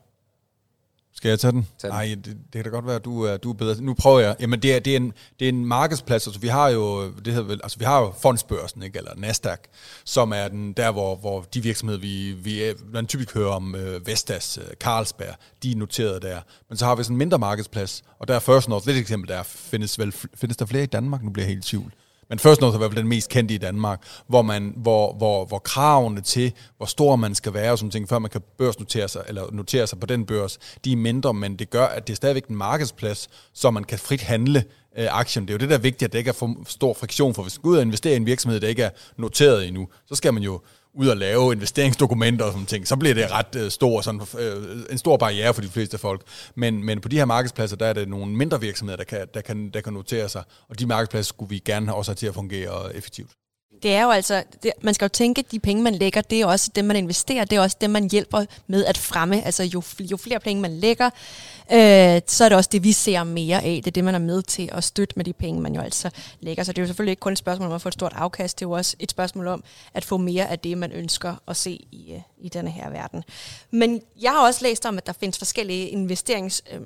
Skal jeg tage den? Nej, det, det kan da godt være, at du er, du er bedre. Nu prøver jeg. Jamen, det er, det er, en, det er en markedsplads. Altså, vi har jo, det hedder vel, altså, vi har jo fondsbørsen, ikke? eller Nasdaq, som er den, der, hvor, hvor de virksomheder, vi, vi man typisk hører om, øh, Vestas, øh, Carlsberg, de er noteret der. Men så har vi sådan en mindre markedsplads, og der er First North, lidt eksempel, der findes, vel, findes der flere i Danmark? Nu bliver jeg helt i tvivl. Men First North er i hvert fald den mest kendte i Danmark, hvor, man, hvor, hvor, hvor kravene til, hvor stor man skal være, og sådan ting, før man kan børsnotere sig, eller notere sig på den børs, de er mindre, men det gør, at det er stadigvæk en markedsplads, så man kan frit handle øh, aktien. Det er jo det, der er vigtigt, at det ikke er for stor friktion, for hvis man går ud og investerer i en virksomhed, der ikke er noteret endnu, så skal man jo ud og lave investeringsdokumenter og sådan ting, så bliver det ret øh, stor, sådan, øh, en stor barriere for de fleste folk. Men, men på de her markedspladser, der er det nogle mindre virksomheder, der kan, der kan, der kan notere sig, og de markedspladser skulle vi gerne også have til at fungere effektivt. Det er jo altså, det, man skal jo tænke, at de penge, man lægger, det er også dem, man investerer, det er også dem, man hjælper med at fremme. Altså jo, jo flere penge, man lægger, øh, så er det også det, vi ser mere af. Det er det, man er med til at støtte med de penge, man jo altså lægger. Så det er jo selvfølgelig ikke kun et spørgsmål om at få et stort afkast, det er jo også et spørgsmål om at få mere af det, man ønsker at se i, øh, i denne her verden. Men jeg har også læst om, at der findes forskellige investerings... Øh,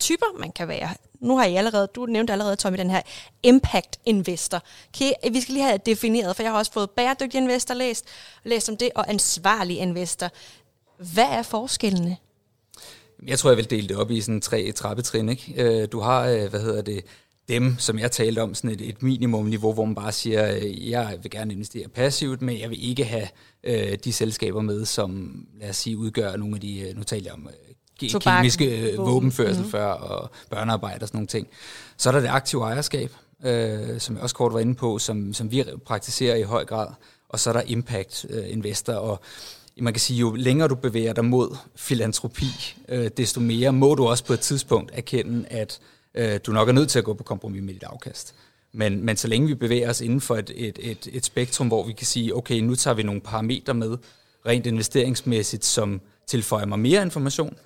typer man kan være. Nu har I allerede, du nævnte allerede, Tommy, den her impact investor. Okay, vi skal lige have defineret, for jeg har også fået bæredygtig investor læst, læst om det, og ansvarlig investor. Hvad er forskellene? Jeg tror, jeg vil dele det op i sådan tre trappetrin. Ikke? Øh, du har, øh, hvad hedder det, dem, som jeg talte om, sådan et, et minimumniveau, hvor man bare siger, øh, jeg vil gerne investere passivt, men jeg vil ikke have øh, de selskaber med, som lad os sige, udgør nogle af de, nu taler jeg om kemiske våben. våbenførsel mm. før, og børnearbejde og sådan nogle ting. Så er der det aktive ejerskab, øh, som jeg også kort var inde på, som, som vi praktiserer i høj grad. Og så er der impact øh, investor, og man kan sige, jo længere du bevæger dig mod filantropi, øh, desto mere må du også på et tidspunkt erkende, at øh, du nok er nødt til at gå på kompromis med dit afkast. Men, men så længe vi bevæger os inden for et, et, et, et spektrum, hvor vi kan sige, okay, nu tager vi nogle parametre med, rent investeringsmæssigt, som tilføjer mig mere information,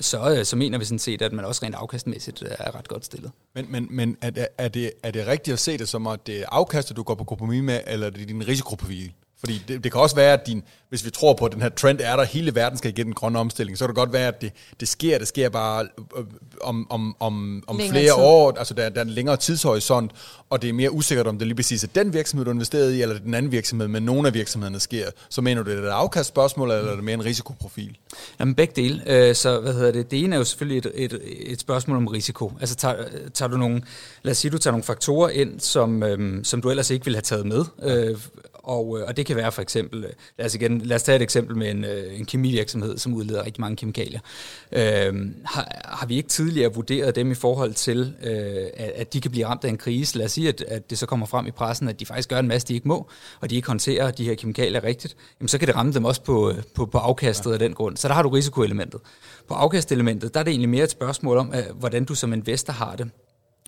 så, øh, så mener vi sådan set, at man også rent afkastmæssigt er ret godt stillet. Men, men, men er, det, er, det, er det rigtigt at se det som, at det er afkastet, du går på kompromis med, eller er det din risikoprofil? Fordi det, det kan også være, at din, hvis vi tror på, at den her trend er der, hele verden skal igennem den grønne omstilling, så kan det godt være, at det, det sker, det sker bare øh, om, om, om, om flere tid. år, altså der, der er en længere tidshorisont, og det er mere usikkert, om det lige præcis er den virksomhed, du investerer i, eller den anden virksomhed, men nogle af virksomhederne sker. Så mener du, det er et afkastspørgsmål, eller er det mere en risikoprofil? Jamen begge dele. Øh, så hvad hedder det? Det ene er jo selvfølgelig et, et, et spørgsmål om risiko. Altså tager, tager du nogle, lad os sige, du tager nogle faktorer ind, som, øhm, som du ellers ikke ville have taget med, øh, og, øh, og det kan være for eksempel, øh, lad os, igen, lad os tage et eksempel med en, øh, en kemivirksomhed, som udleder rigtig mange kemikalier. Øh, har, har vi ikke tidligere vurderet dem i forhold til, øh, at, at de kan blive ramt af en krise? Lad os sige, at, at det så kommer frem i pressen, at de faktisk gør en masse, de ikke må, og de ikke håndterer de her kemikalier rigtigt, jamen så kan det ramme dem også på, øh, på, på afkastet ja. af den grund. Så der har du risikoelementet. På afkastelementet, der er det egentlig mere et spørgsmål om, øh, hvordan du som investor har det.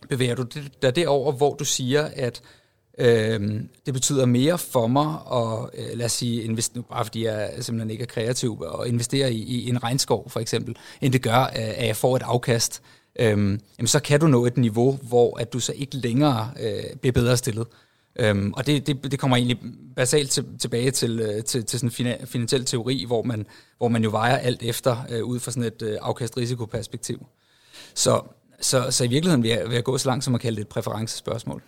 Bevæger du dig derover, hvor du siger, at Øh, det betyder mere for mig at, øh, lad os sige, investere, bare fordi jeg simpelthen ikke er kreativ, og investere i, i en regnskov for eksempel, end det gør, øh, at jeg får et afkast. Øh, jamen, så kan du nå et niveau, hvor at du så ikke længere øh, bliver bedre stillet. Øhm, og det, det, det kommer egentlig basalt til, tilbage til, øh, til, til sådan en finansiel teori, hvor man, hvor man jo vejer alt efter øh, ud fra sådan et øh, afkast-risikoperspektiv. Så, så, så i virkeligheden vil jeg, vil jeg gå så langt som at kalde det et præferencespørgsmål.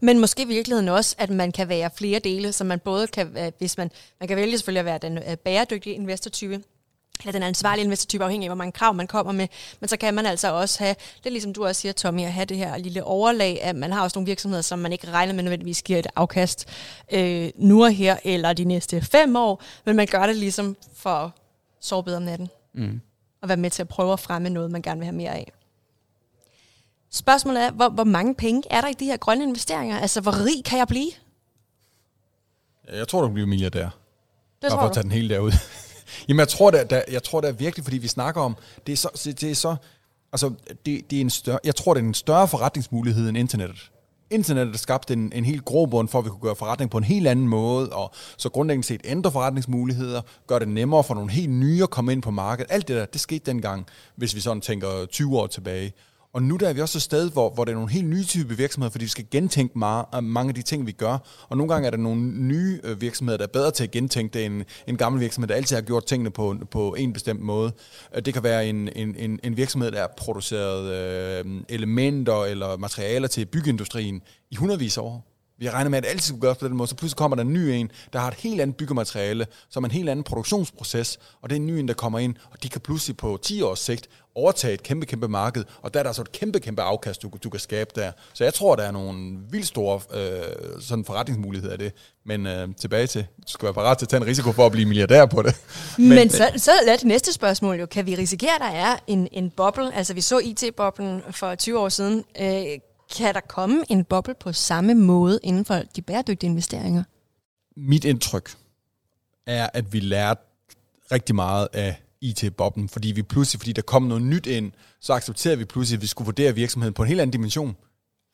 Men måske i virkeligheden også, at man kan være flere dele, så man både kan, hvis man, man kan vælge selvfølgelig at være den øh, bæredygtige investortype, eller den ansvarlige investortype, afhængig af, hvor mange krav man kommer med. Men så kan man altså også have, det ligesom du også siger, Tommy, at have det her lille overlag, at man har også nogle virksomheder, som man ikke regner med nødvendigvis giver et afkast øh, nu og her, eller de næste fem år, men man gør det ligesom for at sove bedre om natten. Mm. Og være med til at prøve at fremme noget, man gerne vil have mere af. Spørgsmålet er, hvor, hvor mange penge er der i de her grønne investeringer? Altså, hvor rig kan jeg blive? Jeg tror, du bliver milliardær. Det Bare for at tage den hele derud. Jamen, jeg tror, det er, jeg tror, det er virkelig, fordi vi snakker om, det er så, det er så altså, det, det er en større, jeg tror, det er en større forretningsmulighed end internettet. Internettet har skabt en, en helt grobund for, at vi kunne gøre forretning på en helt anden måde, og så grundlæggende set ændre forretningsmuligheder, gøre det nemmere for nogle helt nye at komme ind på markedet. Alt det der, det skete dengang, hvis vi sådan tænker 20 år tilbage. Og nu der er vi også et sted, hvor, hvor der er nogle helt nye type virksomheder, fordi vi skal gentænke meget, øh, mange af de ting, vi gør. Og nogle gange er der nogle nye øh, virksomheder, der er bedre til at gentænke det end en gammel virksomhed, der altid har gjort tingene på, på en bestemt måde. Øh, det kan være en, en, en, en virksomhed, der har produceret øh, elementer eller materialer til byggeindustrien i hundredvis af år. Vi har regnet med, at det altid skulle gøres på den måde, så pludselig kommer der en ny en, der har et helt andet byggemateriale, som en helt anden produktionsproces, og det er en ny en, der kommer ind, og de kan pludselig på 10 års sigt overtage et kæmpe, kæmpe marked, og der er der så et kæmpe, kæmpe afkast, du, du kan skabe der. Så jeg tror, der er nogle vildt store øh, sådan forretningsmuligheder af det. Men øh, tilbage til, du skal være parat til at tage en risiko for at blive milliardær på det. Men, men så, så er det næste spørgsmål jo. Kan vi risikere, at der er en, en boble? Altså vi så IT-boblen for 20 år siden. Øh, kan der komme en boble på samme måde inden for de bæredygtige investeringer? Mit indtryk er, at vi lærte rigtig meget af IT-boblen, fordi vi pludselig, fordi der kom noget nyt ind, så accepterede vi pludselig, at vi skulle vurdere virksomheden på en helt anden dimension.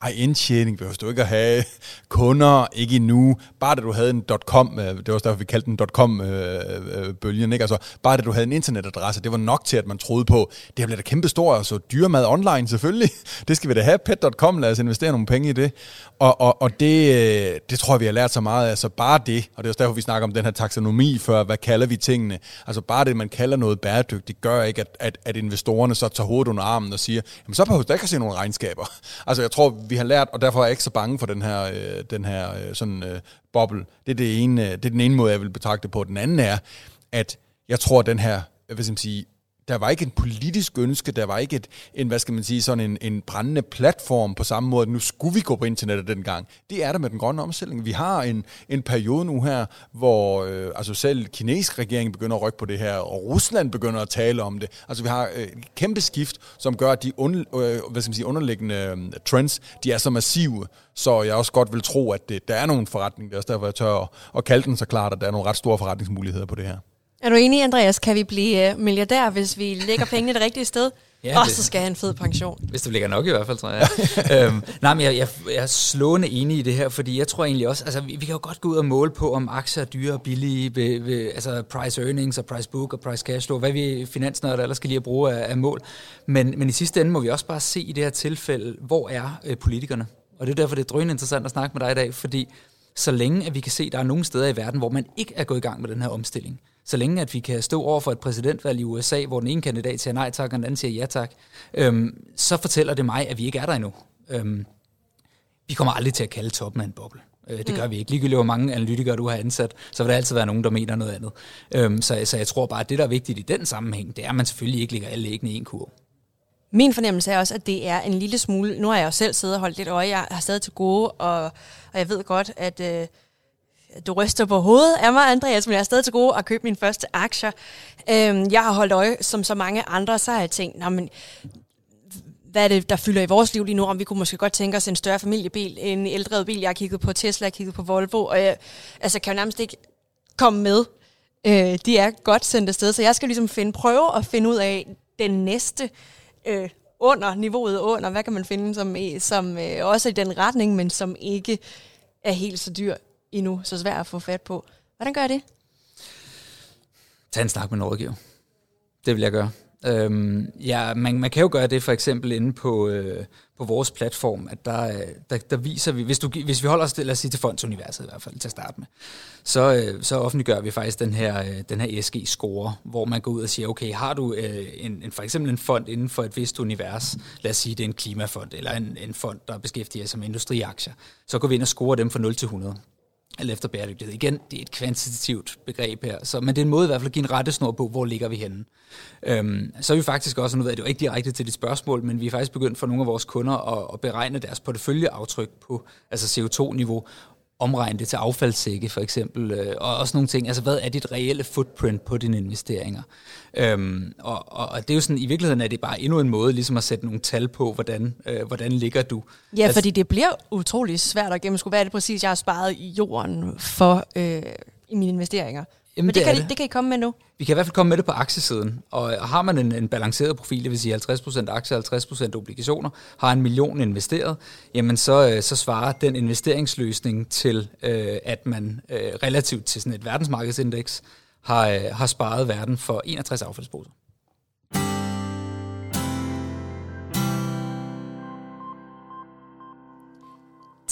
Ej, indtjening behøver du ikke at have. Kunder, ikke endnu. Bare da du havde en .com, øh, det var også derfor, vi kaldte den .com-bølgen, øh, øh, ikke? Altså, bare da du havde en internetadresse, det var nok til, at man troede på, det her bliver da kæmpe stort, altså dyremad online selvfølgelig. Det skal vi da have, pet.com, lad os investere nogle penge i det. Og, og, og det, det tror jeg, vi har lært så meget, altså bare det, og det er også derfor, vi snakker om den her taksonomi før, hvad kalder vi tingene? Altså bare det, man kalder noget bæredygtigt, gør ikke, at, at, at investorerne så tager hovedet under armen og siger, jamen så behøver du ikke at se nogle regnskaber. Altså jeg tror, vi har lært, og derfor er jeg ikke så bange for den her, øh, den her øh, sådan, øh, boble. Det er, det, ene, øh, det er den ene måde, jeg vil betragte på. Den anden er, at jeg tror, at den her hvad skal man sige, der var ikke en politisk ønske, der var ikke et, en, hvad skal man sige, sådan en, en brændende platform på samme måde, at nu skulle vi gå på internettet dengang. Det er der med den grønne omstilling. Vi har en, en periode nu her, hvor øh, altså selv kinesisk regering begynder at rykke på det her, og Rusland begynder at tale om det. Altså vi har øh, et kæmpe skift, som gør, at de un, øh, hvad skal man sige, underliggende øh, trends, de er så massive, så jeg også godt vil tro, at det, der er nogle forretninger, det er også derfor, jeg tør at, at kalde den så klart, at der er nogle ret store forretningsmuligheder på det her. Er du enig, Andreas? Kan vi blive uh, milliardær, hvis vi lægger pengene det rigtige sted? Ja, og så skal have en fed pension. Hvis du ligger nok i hvert fald, tror jeg. øhm, nej, men jeg, jeg, jeg er slående enig i det her, fordi jeg tror egentlig også, altså vi, vi kan jo godt gå ud og måle på, om aktier er dyre og billige, ved, ved, altså price earnings og price book og price cash flow, hvad vi finansnørder ellers skal lige at bruge af, af mål. Men, men i sidste ende må vi også bare se i det her tilfælde, hvor er øh, politikerne? Og det er derfor, det er drønende interessant at snakke med dig i dag, fordi så længe at vi kan se, at der er nogle steder i verden, hvor man ikke er gået i gang med den her omstilling, så længe at vi kan stå over for et præsidentvalg i USA, hvor den ene kandidat siger nej tak, og den anden siger ja tak, øhm, så fortæller det mig, at vi ikke er der endnu. Øhm, vi kommer aldrig til at kalde toppen af en boble. Øh, det gør vi ikke. Ligegyldigt hvor mange analytikere du har ansat, så vil der altid være nogen, der mener noget andet. Øhm, så, så jeg tror bare, at det, der er vigtigt i den sammenhæng, det er, at man selvfølgelig ikke lægger alle æggene i en kurv. Min fornemmelse er også, at det er en lille smule... Nu har jeg jo selv siddet og holdt lidt øje. Jeg har stadig til gode, og, og jeg ved godt, at øh, du ryster på hovedet af mig, Andreas, men jeg er stadig til gode at købe mine første aktier. Øhm, jeg har holdt øje, som så mange andre, så har jeg tænkt, Nå, men, hvad er det, der fylder i vores liv lige nu, om vi kunne måske godt tænke os en større familiebil, en ældre bil. Jeg har kigget på Tesla, jeg har kigget på Volvo, og jeg altså, kan jo nærmest ikke komme med. Øh, de er godt sendt afsted, så jeg skal ligesom finde, prøve at finde ud af den næste øh, under, niveauet under, hvad kan man finde, som, som øh, også er i den retning, men som ikke er helt så dyr endnu, så svært at få fat på. Hvordan gør jeg det? Tag en snak med en rådgiver. Det vil jeg gøre. Øhm, ja, man, man kan jo gøre det for eksempel inde på, øh, på vores platform, at der, øh, der, der viser vi, hvis, du, hvis vi holder os til, lad os sige, til fondsuniverset i hvert fald til at starte med, så, øh, så offentliggør vi faktisk den her, øh, den her ESG-score, hvor man går ud og siger, okay, har du øh, en, en, for eksempel en fond inden for et vist univers, lad os sige, det er en klimafond, eller en, en fond, der beskæftiger sig med industriaktier, så går vi ind og scorer dem fra 0 til 100 eller efter bæredygtighed. Igen, det er et kvantitativt begreb her, så, men det er en måde i hvert fald at give en rettesnor på, hvor ligger vi henne. Øhm, så er vi faktisk også, nu ved jeg, det jo ikke direkte til dit spørgsmål, men vi er faktisk begyndt for nogle af vores kunder at, at beregne deres porteføljeaftryk på altså CO2-niveau, omregne det til affaldssække for eksempel, øh, og også nogle ting, altså hvad er dit reelle footprint på dine investeringer? Øhm, og, og, og det er jo sådan, i virkeligheden er det bare endnu en måde ligesom at sætte nogle tal på, hvordan, øh, hvordan ligger du? Ja, altså, fordi det bliver utrolig svært at gennemskue, hvad er det præcis, jeg har sparet i jorden for øh, i mine investeringer? Jamen, Men det, det, kan, det. det kan I komme med nu? Vi kan i hvert fald komme med det på aktiesiden, og har man en, en balanceret profil, det vil sige 50% aktier, 50% obligationer, har en million investeret, jamen så, øh, så svarer den investeringsløsning til, øh, at man øh, relativt til sådan et verdensmarkedsindeks har, har sparet verden for 61 affaldsposer.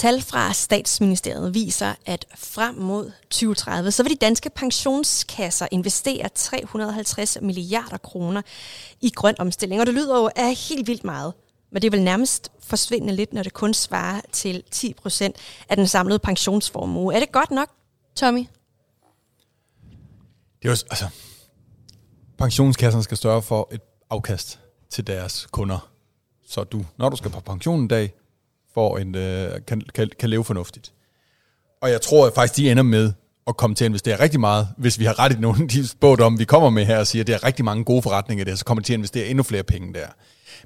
Tal fra statsministeriet viser, at frem mod 2030, så vil de danske pensionskasser investere 350 milliarder kroner i grøn omstilling. Og det lyder jo af helt vildt meget. Men det vil nærmest forsvinde lidt, når det kun svarer til 10 procent af den samlede pensionsformue. Er det godt nok, Tommy? Det er jo, altså, pensionskasserne skal større for et afkast til deres kunder. Så du, når du skal på pension en dag, får en, øh, kan, kan, kan leve fornuftigt. Og jeg tror at faktisk, de ender med at komme til at investere rigtig meget, hvis vi har ret i nogle af de spådomme, vi kommer med her og siger, at det er rigtig mange gode forretninger der, så kommer de til at investere endnu flere penge der.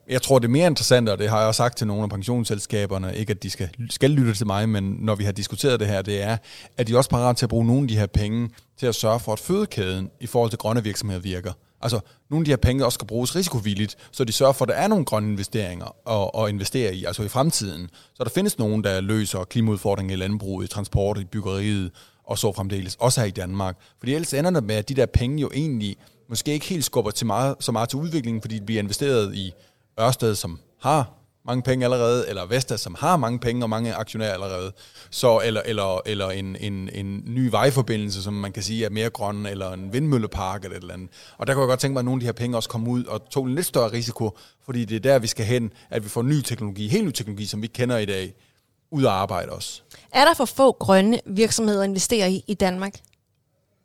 Jeg tror, det er mere interessant, og det har jeg også sagt til nogle af pensionsselskaberne, ikke at de skal, skal lytte til mig, men når vi har diskuteret det her, det er, at de også parat til at bruge nogle af de her penge til at sørge for, at fødekæden i forhold til grønne virksomheder virker. Altså, nogle af de her penge også skal bruges risikovilligt, så de sørger for, at der er nogle grønne investeringer at, at investere i, altså i fremtiden. Så der findes nogen, der løser klimaudfordringer i landbruget, i transport, i byggeriet og så fremdeles, også her i Danmark. Fordi ellers ender det med, at de der penge jo egentlig måske ikke helt skubber til meget, så meget til udviklingen, fordi de bliver investeret i Ørsted, som har mange penge allerede, eller Vestas, som har mange penge og mange aktionærer allerede, så, eller, eller, eller en, en, en ny vejforbindelse, som man kan sige er mere grøn, eller en vindmøllepark eller et eller andet. Og der kunne jeg godt tænke mig, at nogle af de her penge også kommer ud og tog en lidt større risiko, fordi det er der, vi skal hen, at vi får ny teknologi, helt ny teknologi, som vi kender i dag, ud at arbejde også. Er der for få grønne virksomheder at investere i i Danmark?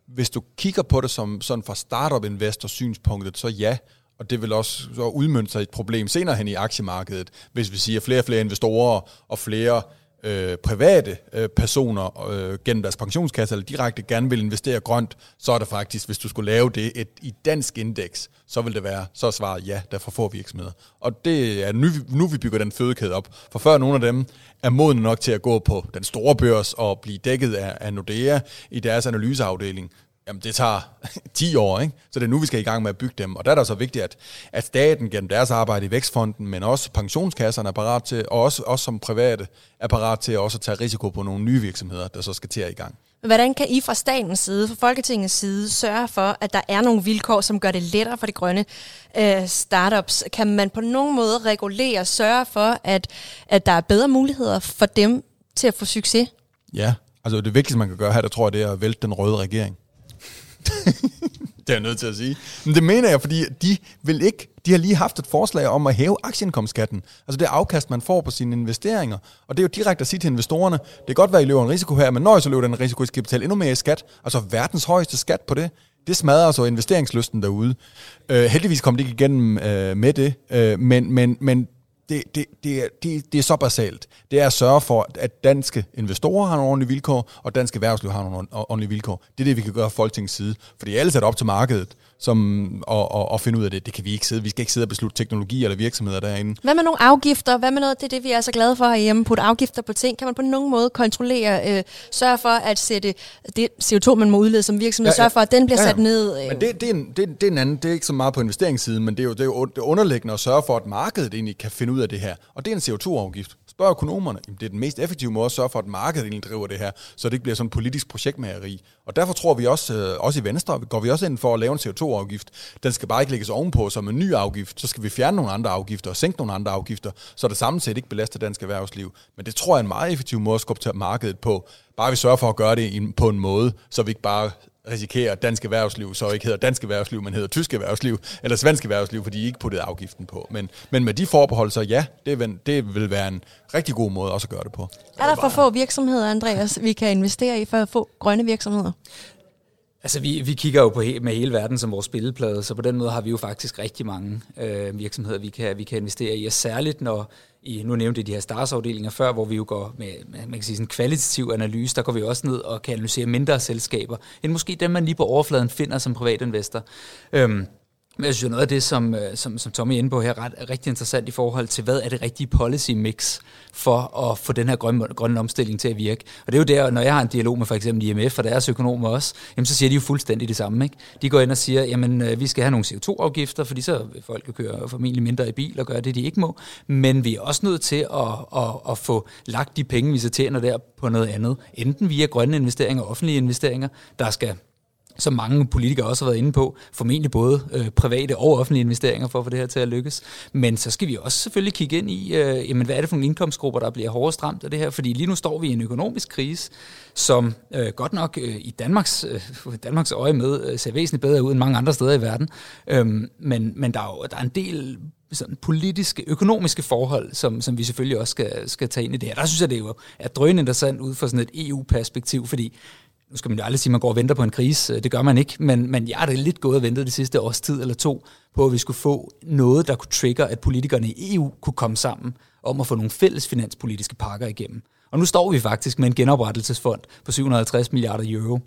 Hvis du kigger på det som sådan fra startup-investor synspunktet, så ja, og det vil også så udmønte sig et problem senere hen i aktiemarkedet, hvis vi siger flere og flere investorer og flere øh, private øh, personer øh, gennem deres pensionskasse eller direkte gerne vil investere grønt, så er det faktisk, hvis du skulle lave det et, i dansk indeks, så vil det være, så svarer svaret ja, der får for få virksomheder. Og det er nu, nu vi bygger den fødekæde op. For før nogle af dem er modne nok til at gå på den store børs og blive dækket af, af Nordea i deres analyseafdeling, Jamen, det tager 10 år, ikke? Så det er nu, vi skal i gang med at bygge dem. Og der er det så vigtigt, at, at staten gennem deres arbejde i Vækstfonden, men også pensionskasserne er parat til, og også, også som private, er parat til også at tage risiko på nogle nye virksomheder, der så skal til at i gang. Hvordan kan I fra statens side, fra Folketingets side, sørge for, at der er nogle vilkår, som gør det lettere for de grønne øh, startups? Kan man på nogen måde regulere og sørge for, at, at der er bedre muligheder for dem til at få succes? Ja, Altså det vigtigste, man kan gøre her, der tror jeg, det er at vælte den røde regering. det er jeg nødt til at sige. Men det mener jeg, fordi de vil ikke, de har lige haft et forslag om at hæve aktieindkomstskatten. Altså det afkast, man får på sine investeringer. Og det er jo direkte at sige til investorerne, det kan godt være, at I løber en risiko her, men når I så løber den risiko, I skal betale endnu mere i skat. Altså verdens højeste skat på det. Det smadrer altså investeringslysten derude. Uh, heldigvis kom det ikke igennem uh, med det, uh, men, men, men det, det, det, det, det er så basalt. Det er at sørge for, at danske investorer har nogle ordentlige vilkår, og danske erhvervsliv har nogle ordentlige vilkår. Det er det, vi kan gøre fra Folketingets side. Fordi alle sat op til markedet som, og, og, og finde ud af det. Det kan vi ikke sidde. Vi skal ikke sidde og beslutte teknologi eller virksomheder derinde. Hvad med nogle afgifter? Hvad med noget? Det er det, vi er så glade for herhjemme. Putte afgifter på ting. Kan man på nogen måde kontrollere, øh, sørge for at sætte det CO2, man må udlede som virksomhed, ja, ja. sørge for, at den bliver ja, ja. sat ned? Øh. Men det, det, er en, det, det er en anden. Det er ikke så meget på investeringssiden, men det er jo det, er jo det underliggende at sørge for, at markedet egentlig kan finde ud af det her. Og det er en CO2-afgift. Spørg økonomerne. Jamen, det er den mest effektive måde at sørge for, at markedet egentlig driver det her, så det ikke bliver sådan en politisk projektmageri. Og derfor tror vi også, øh, også i Venstre, går vi også ind for at lave en CO2-afgift. Den skal bare ikke lægges ovenpå som en ny afgift. Så skal vi fjerne nogle andre afgifter og sænke nogle andre afgifter, så det samlet set ikke belaster dansk erhvervsliv. Men det tror jeg er en meget effektiv måde at skubbe til markedet på. Bare vi sørger for at gøre det på en måde, så vi ikke bare risikerer, at dansk erhvervsliv så ikke hedder dansk erhvervsliv, men hedder tysk erhvervsliv, eller svensk erhvervsliv, fordi de ikke puttede afgiften på. Men, men med de forbehold, så ja, det vil, det vil være en rigtig god måde også at gøre det på. Er der for få virksomheder, Andreas, vi kan investere i for at få grønne virksomheder? Altså, vi, vi kigger jo på he, med hele verden som vores spilleplade, så på den måde har vi jo faktisk rigtig mange øh, virksomheder, vi kan, vi kan investere i, og særligt når i, nu nævnte jeg de her stars-afdelinger før, hvor vi jo går med, med man kan sige, sådan en kvalitativ analyse, der går vi også ned og kan analysere mindre selskaber, end måske dem, man lige på overfladen finder som privatinvestor. Øhm, men jeg synes, noget af det, som, øh, som, som Tommy er inde på her, ret, er rigtig interessant i forhold til, hvad er det rigtige policy mix for at få den her grønne, grønne omstilling til at virke. Og det er jo der, når jeg har en dialog med for eksempel IMF og deres økonomer også, jamen så siger de jo fuldstændig det samme. Ikke? De går ind og siger, jamen øh, vi skal have nogle CO2-afgifter, fordi så vil folk køre formentlig mindre i bil og gøre det, de ikke må. Men vi er også nødt til at, at, at få lagt de penge, vi så tjener der på noget andet. Enten via grønne investeringer, offentlige investeringer, der skal som mange politikere også har været inde på, formentlig både øh, private og offentlige investeringer for at få det her til at lykkes. Men så skal vi også selvfølgelig kigge ind i, øh, jamen, hvad er det for nogle indkomstgrupper, der bliver hårdest ramt af det her? Fordi lige nu står vi i en økonomisk krise, som øh, godt nok øh, i Danmarks, øh, Danmarks øje med øh, ser væsentligt bedre ud end mange andre steder i verden. Øhm, men, men der er jo der er en del sådan politiske, økonomiske forhold, som, som vi selvfølgelig også skal, skal tage ind i det her. Der synes jeg, det er jo er drøn interessant ud fra sådan et EU-perspektiv, fordi nu skal man jo aldrig sige, at man går og venter på en krise, det gør man ikke, men, men jeg har da lidt gået og ventet de sidste års tid eller to, på at vi skulle få noget, der kunne trigge, at politikerne i EU kunne komme sammen om at få nogle fælles finanspolitiske pakker igennem. Og nu står vi faktisk med en genoprettelsesfond på 750 milliarder euro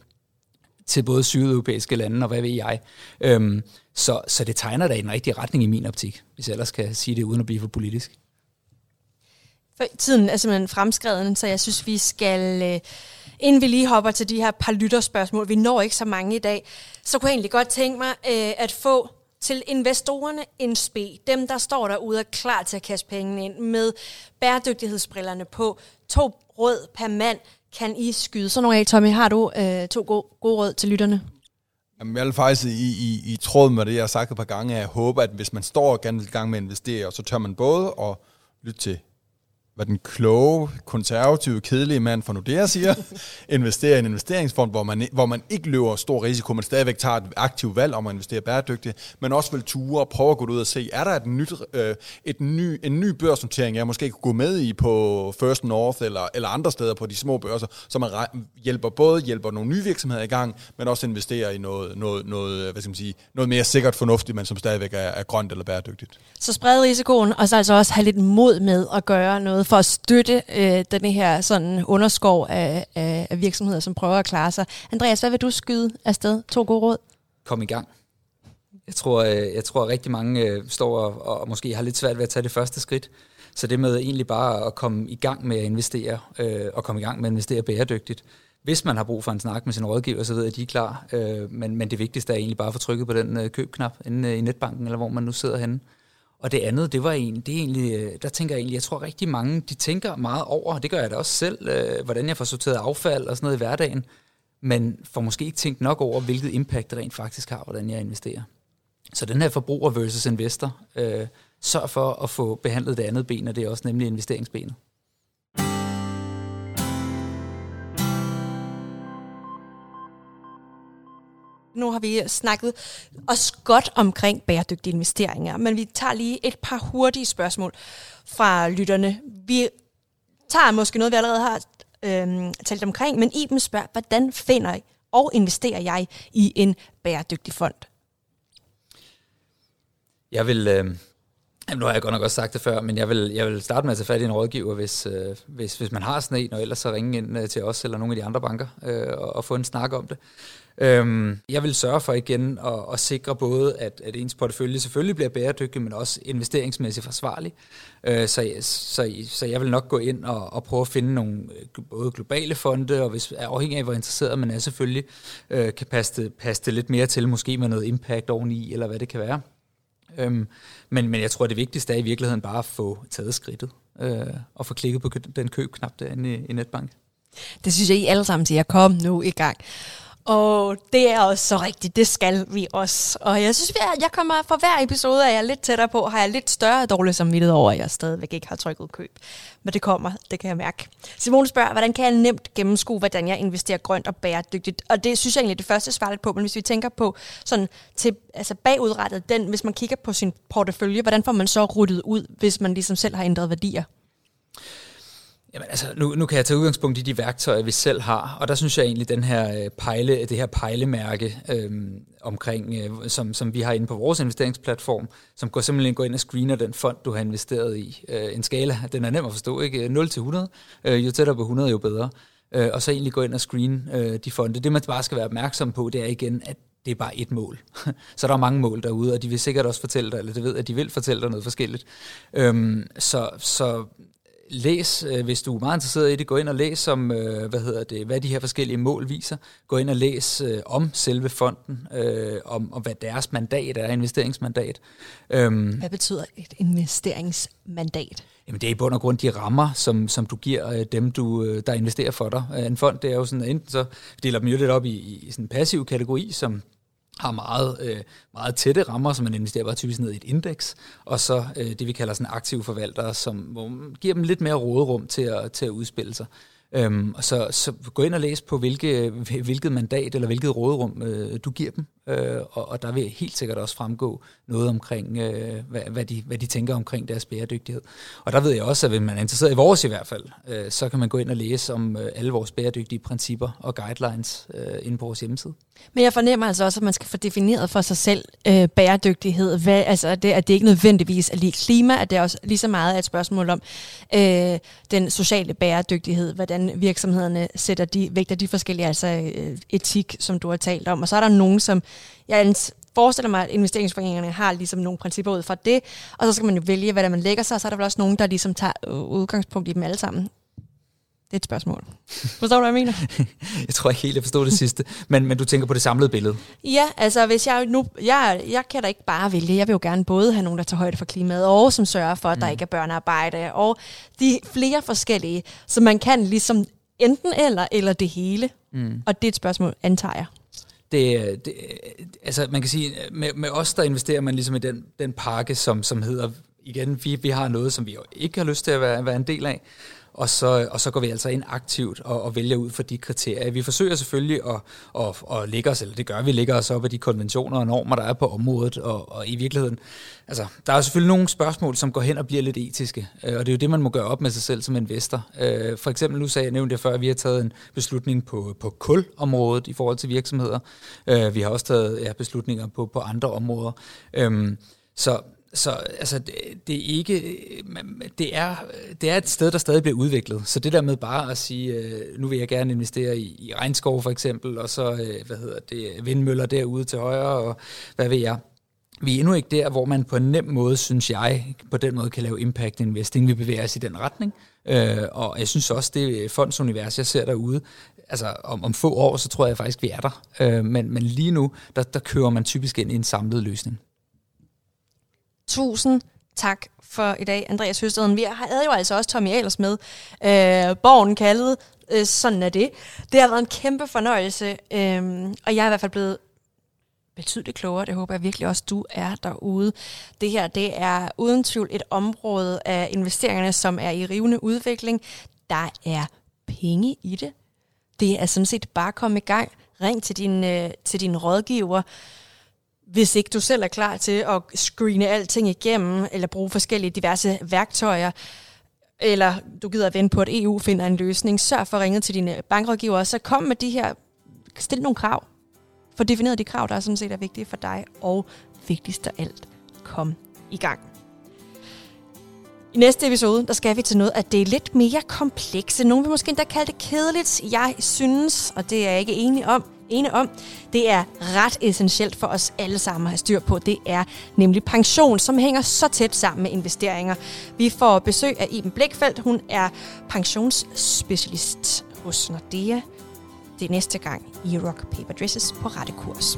til både sydeuropæiske lande og hvad ved jeg. Øhm, så, så det tegner da i den rigtig retning i min optik, hvis jeg ellers kan sige det uden at blive for politisk. For tiden er simpelthen fremskreden, så jeg synes, vi skal, øh, inden vi lige hopper til de her par lytterspørgsmål, vi når ikke så mange i dag, så kunne jeg egentlig godt tænke mig øh, at få til investorerne en spe, dem der står derude og klar til at kaste pengene ind med bæredygtighedsbrillerne på, to råd per mand, kan I skyde. Så nogle af Tommy, har du øh, to gode, gode råd til lytterne? Jamen, jeg vil faktisk i, i, i tråd med det, jeg har sagt et par gange, at jeg håber, at hvis man står gerne i gang med at investere, så tør man både at lytte til hvad den kloge, konservative, kedelige mand fra Nordea siger, investere i en investeringsfond, hvor man, hvor man ikke løber stor risiko, men stadigvæk tager et aktivt valg om at investere bæredygtigt, men også vil ture og prøve at gå ud og se, er der et nyt, øh, et ny, en ny børsnotering, jeg måske kunne gå med i på First North eller, eller andre steder på de små børser, så man hjælper både hjælper nogle nye virksomheder i gang, men også investerer i noget, noget, noget, hvad skal man sige, noget mere sikkert fornuftigt, men som stadigvæk er, er grønt eller bæredygtigt. Så spred risikoen, og så altså også have lidt mod med at gøre noget for at støtte øh, den her sådan underskov af, af, af virksomheder, som prøver at klare sig. Andreas, hvad vil du skyde afsted? To gode råd. Kom i gang. Jeg tror, øh, jeg tror at rigtig mange øh, står og, og måske har lidt svært ved at tage det første skridt. Så det med egentlig bare at komme i gang med at investere, øh, og komme i gang med at investere bæredygtigt. Hvis man har brug for en snak med sin rådgiver, så ved jeg, at de er klar. Øh, men, men det vigtigste er egentlig bare at få trykket på den øh, købknap inde øh, i netbanken, eller hvor man nu sidder henne. Og det andet, det var egentlig, det er egentlig, øh, der tænker jeg egentlig, jeg tror rigtig mange, de tænker meget over, det gør jeg da også selv, øh, hvordan jeg får sorteret affald og sådan noget i hverdagen, men får måske ikke tænkt nok over, hvilket impact det rent faktisk har, hvordan jeg investerer. Så den her forbruger versus investor, øh, sørg for at få behandlet det andet ben, og det er også nemlig investeringsbenet. Nu har vi snakket os godt omkring bæredygtige investeringer, men vi tager lige et par hurtige spørgsmål fra lytterne. Vi tager måske noget, vi allerede har øh, talt omkring, men Iben spørger, hvordan finder I og investerer jeg i en bæredygtig fond? Jeg vil, øh, Jamen, nu har jeg godt nok også sagt det før, men jeg vil, jeg vil starte med at tage fat i en rådgiver, hvis, øh, hvis, hvis man har sådan en, og ellers så ringe ind øh, til os eller nogle af de andre banker øh, og, og få en snak om det. Øhm, jeg vil sørge for igen at, at sikre både, at, at ens portefølje selvfølgelig bliver bæredygtig, men også investeringsmæssigt forsvarlig. Øh, så, så, så jeg vil nok gå ind og, og prøve at finde nogle øh, både globale fonde, og hvis afhængig af, hvor interesseret man er selvfølgelig, øh, kan passe det, passe det lidt mere til, måske med noget impact oveni, eller hvad det kan være. Øhm, men, men jeg tror, det vigtigste er i virkeligheden bare at få taget skridtet øh, og få klikket på den købknap derinde i, i netbank. Det synes jeg, I alle sammen siger, kom nu i gang. Og det er også så rigtigt, det skal vi også. Og jeg synes, at jeg kommer for hver episode, at jeg er lidt tættere på, har jeg lidt større dårlig samvittighed over, at jeg stadigvæk ikke har trykket køb. Men det kommer, det kan jeg mærke. Simone spørger, hvordan kan jeg nemt gennemskue, hvordan jeg investerer grønt og bæredygtigt? Og det synes jeg egentlig er det første svar lidt på, men hvis vi tænker på sådan til, altså bagudrettet, den, hvis man kigger på sin portefølje, hvordan får man så ruttet ud, hvis man ligesom selv har ændret værdier? Jamen altså, nu, nu kan jeg tage udgangspunkt i de værktøjer, vi selv har, og der synes jeg egentlig, den her øh, pejle, det her pejlemærke øhm, omkring, øh, som, som vi har inde på vores investeringsplatform, som går simpelthen går ind og screener den fond, du har investeret i. Øh, en skala, den er nem at forstå, ikke? Øh, 0 til 100. Øh, jo tættere på 100, jo bedre. Øh, og så egentlig gå ind og screen øh, de fonde. Det man bare skal være opmærksom på, det er igen, at det er bare et mål. så der er mange mål derude, og de vil sikkert også fortælle dig, eller det ved, at de vil fortælle dig noget forskelligt. Øhm, så, så læs, øh, hvis du er meget interesseret i det, gå ind og læs om, øh, hvad hedder det, hvad de her forskellige mål viser. Gå ind og læs øh, om selve fonden, om, om hvad deres mandat er, investeringsmandat. Øhm, hvad betyder et investeringsmandat? Jamen det er i bund og grund de rammer, som, som du giver dem, du, der investerer for dig. En fond, det er jo sådan, enten så deler dem jo lidt op i, i sådan en passiv kategori, som har meget, øh, meget tætte rammer, så man investerer bare typisk ned i et indeks, og så øh, det, vi kalder sådan aktive forvaltere, som hvor giver dem lidt mere råderum til at, til at udspille sig. Øhm, så, så gå ind og læs på, hvilke, hvilket mandat eller hvilket råderum øh, du giver dem, øh, og, og der vil helt sikkert også fremgå noget omkring, øh, hvad, hvad, de, hvad de tænker omkring deres bæredygtighed. Og der ved jeg også, at hvis man er interesseret i vores i hvert fald, øh, så kan man gå ind og læse om øh, alle vores bæredygtige principper og guidelines øh, inde på vores hjemmeside. Men jeg fornemmer altså også, at man skal få defineret for sig selv øh, bæredygtighed. Hvad, altså, at det, at det ikke nødvendigvis er lige klima, at det er også lige så meget et spørgsmål om øh, den sociale bæredygtighed, hvordan virksomhederne sætter de, vægter de forskellige, altså øh, etik, som du har talt om. Og så er der nogen, som jeg forestiller mig, at investeringsforeningerne har ligesom nogle principper ud fra det, og så skal man jo vælge, hvad der man lægger sig, og så er der vel også nogen, der ligesom tager udgangspunkt i dem alle sammen. Det er et spørgsmål. Forstår du, hvad jeg mener? jeg tror ikke helt, jeg forstår det sidste. Men, men du tænker på det samlede billede? Ja, altså hvis jeg nu... Jeg, jeg kan da ikke bare vælge. Jeg vil jo gerne både have nogen, der tager højde for klimaet, og som sørger for, at mm. der ikke er børnearbejde, og de flere forskellige. Så man kan ligesom enten eller, eller det hele. Mm. Og det er et spørgsmål, antager jeg det, det, altså man kan sige, med, med os, der investerer man ligesom i den, den pakke, som, som hedder, igen, vi, vi har noget, som vi jo ikke har lyst til at være, være en del af, og så, og så går vi altså ind aktivt og, og vælger ud for de kriterier. Vi forsøger selvfølgelig at, at, at lægge os, eller det gør vi, lægger os op af de konventioner og normer, der er på området, og, og i virkeligheden, altså, der er selvfølgelig nogle spørgsmål, som går hen og bliver lidt etiske, øh, og det er jo det, man må gøre op med sig selv som investor. Øh, for eksempel, nu sagde jeg, nævnte jeg før, at vi har taget en beslutning på, på kulområdet i forhold til virksomheder. Øh, vi har også taget ja, beslutninger på, på andre områder. Øhm, så så altså, det, det, er ikke, det, er, det er et sted, der stadig bliver udviklet. Så det der med bare at sige, øh, nu vil jeg gerne investere i, i regnskov for eksempel, og så øh, hvad hedder det, vindmøller derude til højre, og hvad ved jeg. Vi er endnu ikke der, hvor man på en nem måde, synes jeg, på den måde kan lave impact investing. Vi bevæger os i den retning. Øh, og jeg synes også, det fondsunivers, jeg ser derude, altså om, om få år, så tror jeg faktisk, vi er der. Øh, men, men lige nu, der, der kører man typisk ind i en samlet løsning. Tusind tak for i dag, Andreas Høsteden. Vi havde jo altså også Tommy Ahlers med. Øh, Borgen kaldet. Øh, sådan er det. Det har været en kæmpe fornøjelse, øh, og jeg er i hvert fald blevet betydeligt klogere. Det håber jeg virkelig også, du er derude. Det her, det er uden tvivl et område af investeringerne, som er i rivende udvikling. Der er penge i det. Det er sådan set bare at komme i gang. ring til din, øh, til din rådgiver, hvis ikke du selv er klar til at screene alting igennem, eller bruge forskellige diverse værktøjer, eller du gider at vente på, at EU finder en løsning, sørg for at ringe til dine bankrådgiver, så kom med de her, stil nogle krav. For defineret de krav, der er sådan set er vigtige for dig, og vigtigst af alt, kom i gang. I næste episode, der skal vi til noget, at det er lidt mere komplekse. Nogle vil måske endda kalde det kedeligt. Jeg synes, og det er jeg ikke enig om, ene om, det er ret essentielt for os alle sammen at have styr på. Det er nemlig pension, som hænger så tæt sammen med investeringer. Vi får besøg af Iben Blækfeldt, Hun er pensionsspecialist hos Nordea. Det er næste gang i Rock Paper Dresses på rette kurs.